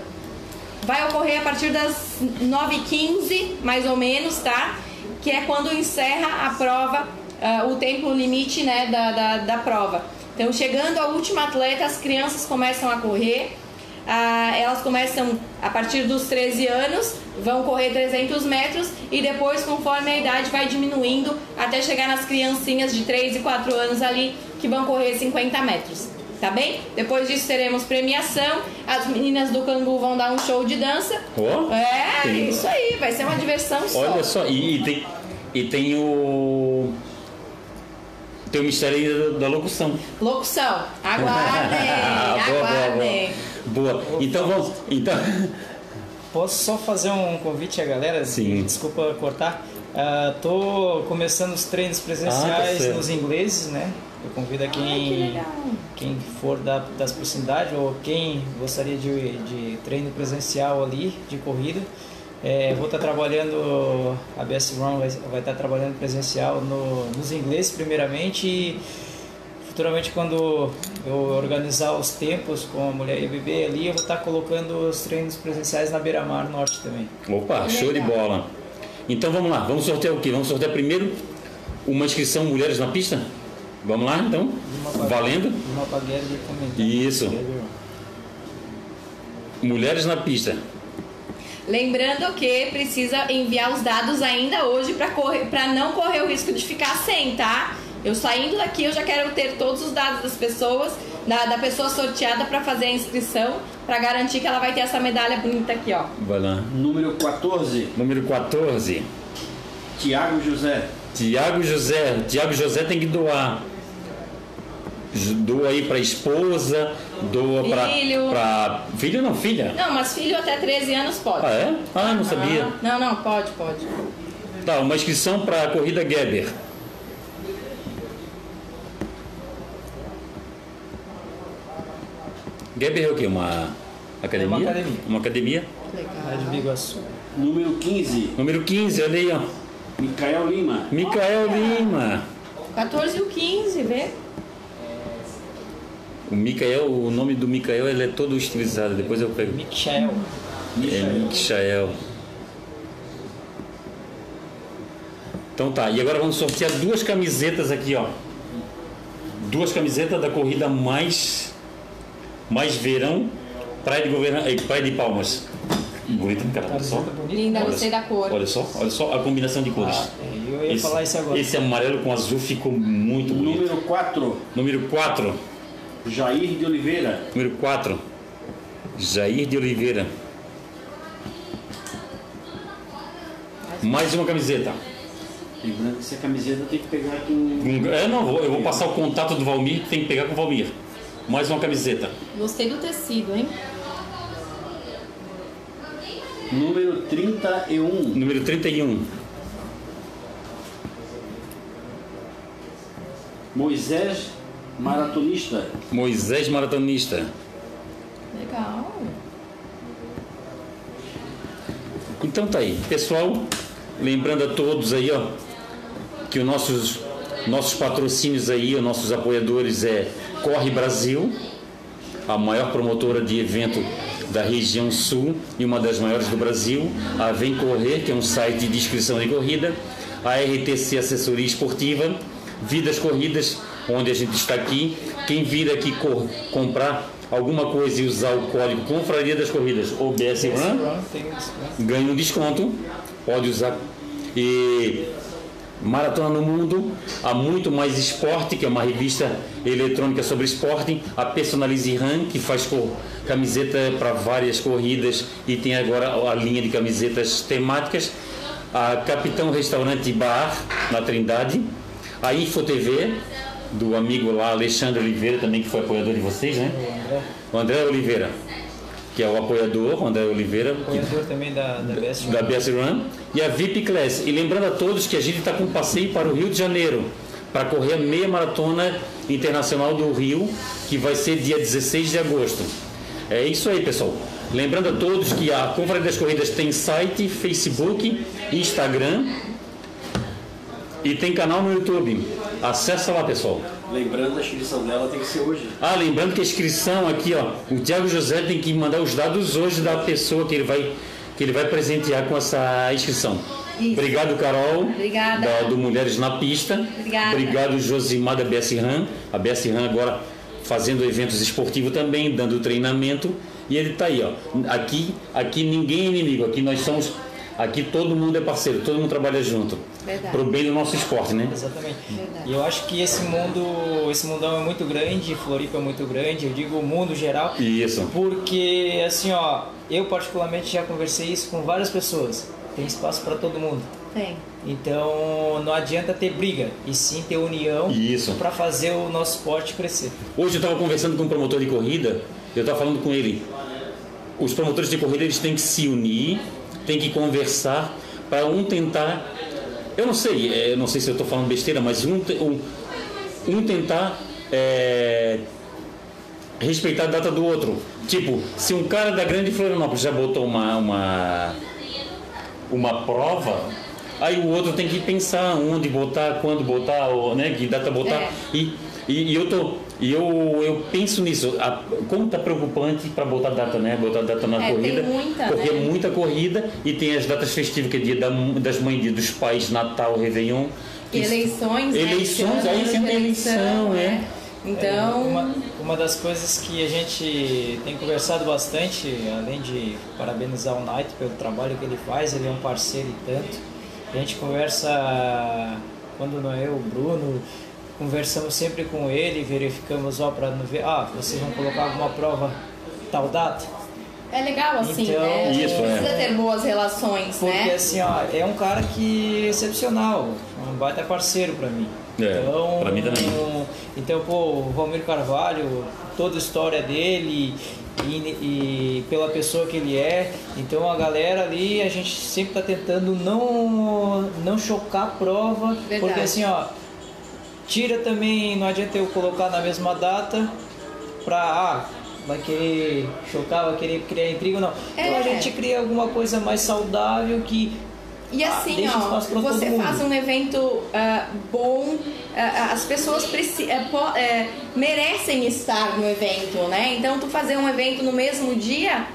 vai ocorrer a partir das 9h15, mais ou menos, tá? Que é quando encerra a prova, ah, o tempo limite né, da, da, da prova. Então, chegando a última atleta, as crianças começam a correr. Ah, elas começam a partir dos 13 anos, vão correr 300 metros e depois, conforme a idade vai diminuindo, até chegar nas criancinhas de 3 e 4 anos ali, que vão correr 50 metros. Tá bem? Depois disso teremos premiação. As meninas do Cangu vão dar um show de dança. Ó. É, isso aí, vai ser uma diversão só. Olha só, e, e tem, e tem o. Tem o mistério da, da locução. Locução, aguardem, boa, boa, aguardem. boa. Boa. Então vamos. Então. Posso só fazer um convite à galera? Sim. Desculpa cortar. Tô começando os treinos Ah, tá presenciais nos ingleses, né? Eu convido a Ai, que quem, quem for da, das proximidades ou quem gostaria de, de treino presencial ali, de corrida. É, vou estar trabalhando, a BS Run vai, vai estar trabalhando presencial no, nos ingleses primeiramente e futuramente quando eu organizar os tempos com a mulher e o bebê ali, eu vou estar colocando os treinos presenciais na Beira Mar Norte também. Opa, Que show de bola. Então vamos lá, vamos sortear o quê? Vamos sortear primeiro uma inscrição Mulheres na Pista? Vamos lá então? Valendo? Uma. Isso. Mulheres na Pista. Lembrando que precisa enviar os dados ainda hoje para não correr o risco de ficar sem, tá? Eu saindo daqui, eu já quero ter todos os dados das pessoas, da, da pessoa sorteada para fazer a inscrição, para garantir que ela vai ter essa medalha bonita aqui, ó. Vai lá. Número 14, Número 14. Tiago José. Tiago José. Tiago José tem que doar. Doa aí pra esposa, doa pra. Filho. pra. Filho não, filha. Não, mas filho até 13 anos pode. Ah, é? Ah, não sabia. Ah, Não, não, pode, pode. Tá, uma inscrição pra corrida Geber. Geber é o quê? Uma academia? É uma academia. Uma academia? Lá de Biguaçu. Número 15, Número 15, olha aí, ó. Micael Lima. Micael Lima. 14 e o 15, vê? O Micael, o nome do Micael ele é todo estilizado, depois eu pego. Michael. É Michael. Então tá, e agora vamos sortear duas camisetas aqui, ó. Duas camisetas da corrida mais mais verão, Praia de Governo, eh, Praia de Palmas. Bonito, cara, olha só. Bonita. Linda, Olha gostei da cor. Olha só, olha só a combinação de cores. Ah, é, eu ia falar isso agora. esse amarelo com azul ficou muito bonito. Número 4, Número 4. Jair de Oliveira. Número 4. Jair de Oliveira. Mais uma camiseta. Lembrando que essa camiseta tem que pegar com É, não, vou- eu vou passar o contato do Valmir, tem que pegar com o Valmir. Mais uma camiseta. Gostei do tecido, hein? número 31, Número 31. Moisés Maratonista. Moisés Maratonista. Legal. Então tá aí. Pessoal, lembrando a todos aí, ó, que os nossos, nossos patrocínios aí, os nossos apoiadores é Corre Brasil, a maior promotora de evento da região sul e uma das maiores do Brasil, a Vem Correr, que é um site de inscrição de corrida, a RTC Assessoria Esportiva, Vidas Corridas, onde a gente está aqui. Quem vir aqui cor- comprar alguma coisa e usar o código Confraria das Corridas ou BS Run, ganha um desconto, pode usar. E Maratona no Mundo, há muito mais esporte, que é uma revista eletrônica sobre esporte, a Personalize Run, que faz camiseta para várias corridas e tem agora a linha de camisetas temáticas, a Capitão Restaurante Bar, na Trindade, a Info TV, do amigo lá Alexandre Oliveira, também que foi apoiador de vocês, né? O André Oliveira, que é o apoiador, André Oliveira, que apoiador também da, da da Run. BS Run e a VIP Class. E lembrando a todos que a gente está com um passeio para o Rio de Janeiro para correr a meia maratona internacional do Rio, que vai ser dia 16 de agosto. É isso aí, pessoal. Lembrando a todos que a Conferência das Corridas tem site, Facebook, Instagram e tem canal no YouTube. Acessa lá, pessoal. Lembrando, a inscrição dela tem que ser hoje. Ah, lembrando que a inscrição aqui, ó, o Thiago José tem que mandar os dados hoje da pessoa que ele vai que ele vai presentear com essa inscrição. Isso. Obrigado, Carol. Obrigada. Da, do Mulheres na Pista. Obrigada. Obrigado, Josimar da BS Ram. A BS Ram agora fazendo eventos esportivos também, dando treinamento. E ele tá aí, ó. Aqui, aqui ninguém é inimigo. Aqui nós somos Aqui todo mundo é parceiro, todo mundo trabalha junto. Verdade. Pro bem do nosso esporte, né? Exatamente. Verdade. E eu acho que esse mundo, esse mundão é muito grande, Floripa é muito grande, eu digo o mundo geral, Isso. porque assim, ó, eu particularmente já conversei isso com várias pessoas. Tem espaço para todo mundo. Tem. Então não adianta ter briga, e sim ter união Isso. para fazer o nosso esporte crescer. Hoje eu estava conversando com um promotor de corrida, eu estava falando com ele. Os promotores de corrida eles têm que se unir, têm que conversar para um tentar. Eu não sei, é, eu não sei se eu estou falando besteira, mas um, um, um tentar é, respeitar a data do outro. Tipo, se um cara da grande Florianópolis já botou uma, uma, uma prova, aí o outro tem que pensar onde botar, quando botar, ou, né, que data botar. É. E, e, e eu tô, e eu, eu penso nisso, a- como tá preocupante para botar data, né? Botar data na É, tem corrida, muita, porque né? é muita corrida e tem as datas festivas que é dia da- das mães, dia dos pais, Natal, Réveillon. E eleições, né? Eleições, aí sempre tem eleição, é. Então, Uma, uma das coisas que a gente tem conversado bastante, além de parabenizar o Night pelo trabalho que ele faz, ele é um parceiro e tanto. A gente conversa, quando não é eu, o Bruno, conversamos sempre com ele, verificamos, ó, para não ver, ah, vocês vão colocar alguma prova tal data? é legal assim, Então, né? Isso, é. Precisa ter boas relações, Porque né? assim, ó, é um cara que é excepcional, um baita parceiro para mim. É, então, pra mim também. Então, pô, o Valmir Carvalho, toda a história dele e, e pela pessoa que ele é, então a galera ali, a gente sempre tá tentando não, não chocar a prova, Verdade. porque assim, ó, tira também, não adianta eu colocar na mesma data pra, ah, vai querer chocar, vai querer criar intriga, não. Então É. a gente cria alguma coisa mais saudável que E Ah, assim, deixa ó, você faz um evento ah, bom, ah, as pessoas eh, merecem estar no evento, né? Então, tu fazer um evento no mesmo dia,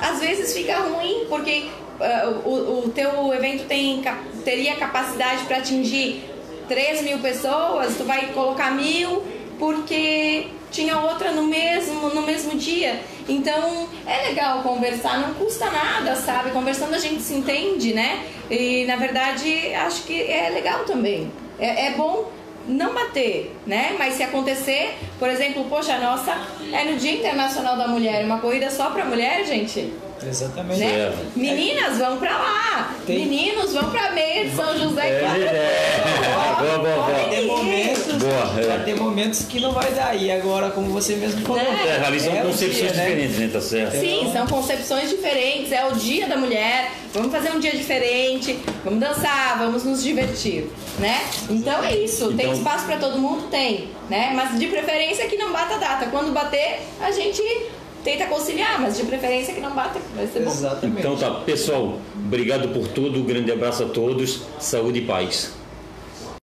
às vezes fica ruim, porque ah, o, o teu evento tem, teria capacidade para atingir 3 mil pessoas, tu vai colocar mil, porque tinha outra no mesmo, no mesmo dia. Então é legal conversar, não custa nada, sabe? Conversando a gente se entende, né? E na verdade acho que é legal também. É, é bom não bater, né? Mas se acontecer, por exemplo, poxa, nossa é no Dia Internacional da Mulher, uma corrida só pra mulher, gente. Exatamente. Né? Certo. Meninas vão pra lá, Tem- meninos vão pra meia de São José. É, claro. é. Boa, boa, boa. Vai ter momentos, Boa, é. vai ter momentos que não vai dar. E agora, como você mesmo falou, É, ali são é concepções dia, né? diferentes, né? Tá certo. Sim, são concepções diferentes. É o dia da mulher. Vamos fazer um dia diferente. Vamos dançar, vamos nos divertir, né? Então é isso. Tem Então- espaço pra todo mundo? Tem, né? Mas de preferência que não bata a data. Quando bater, a gente tenta conciliar, mas de preferência que não bata. Vai ser bom. Exatamente. Então tá, pessoal, obrigado por tudo, um grande abraço a todos, saúde e paz.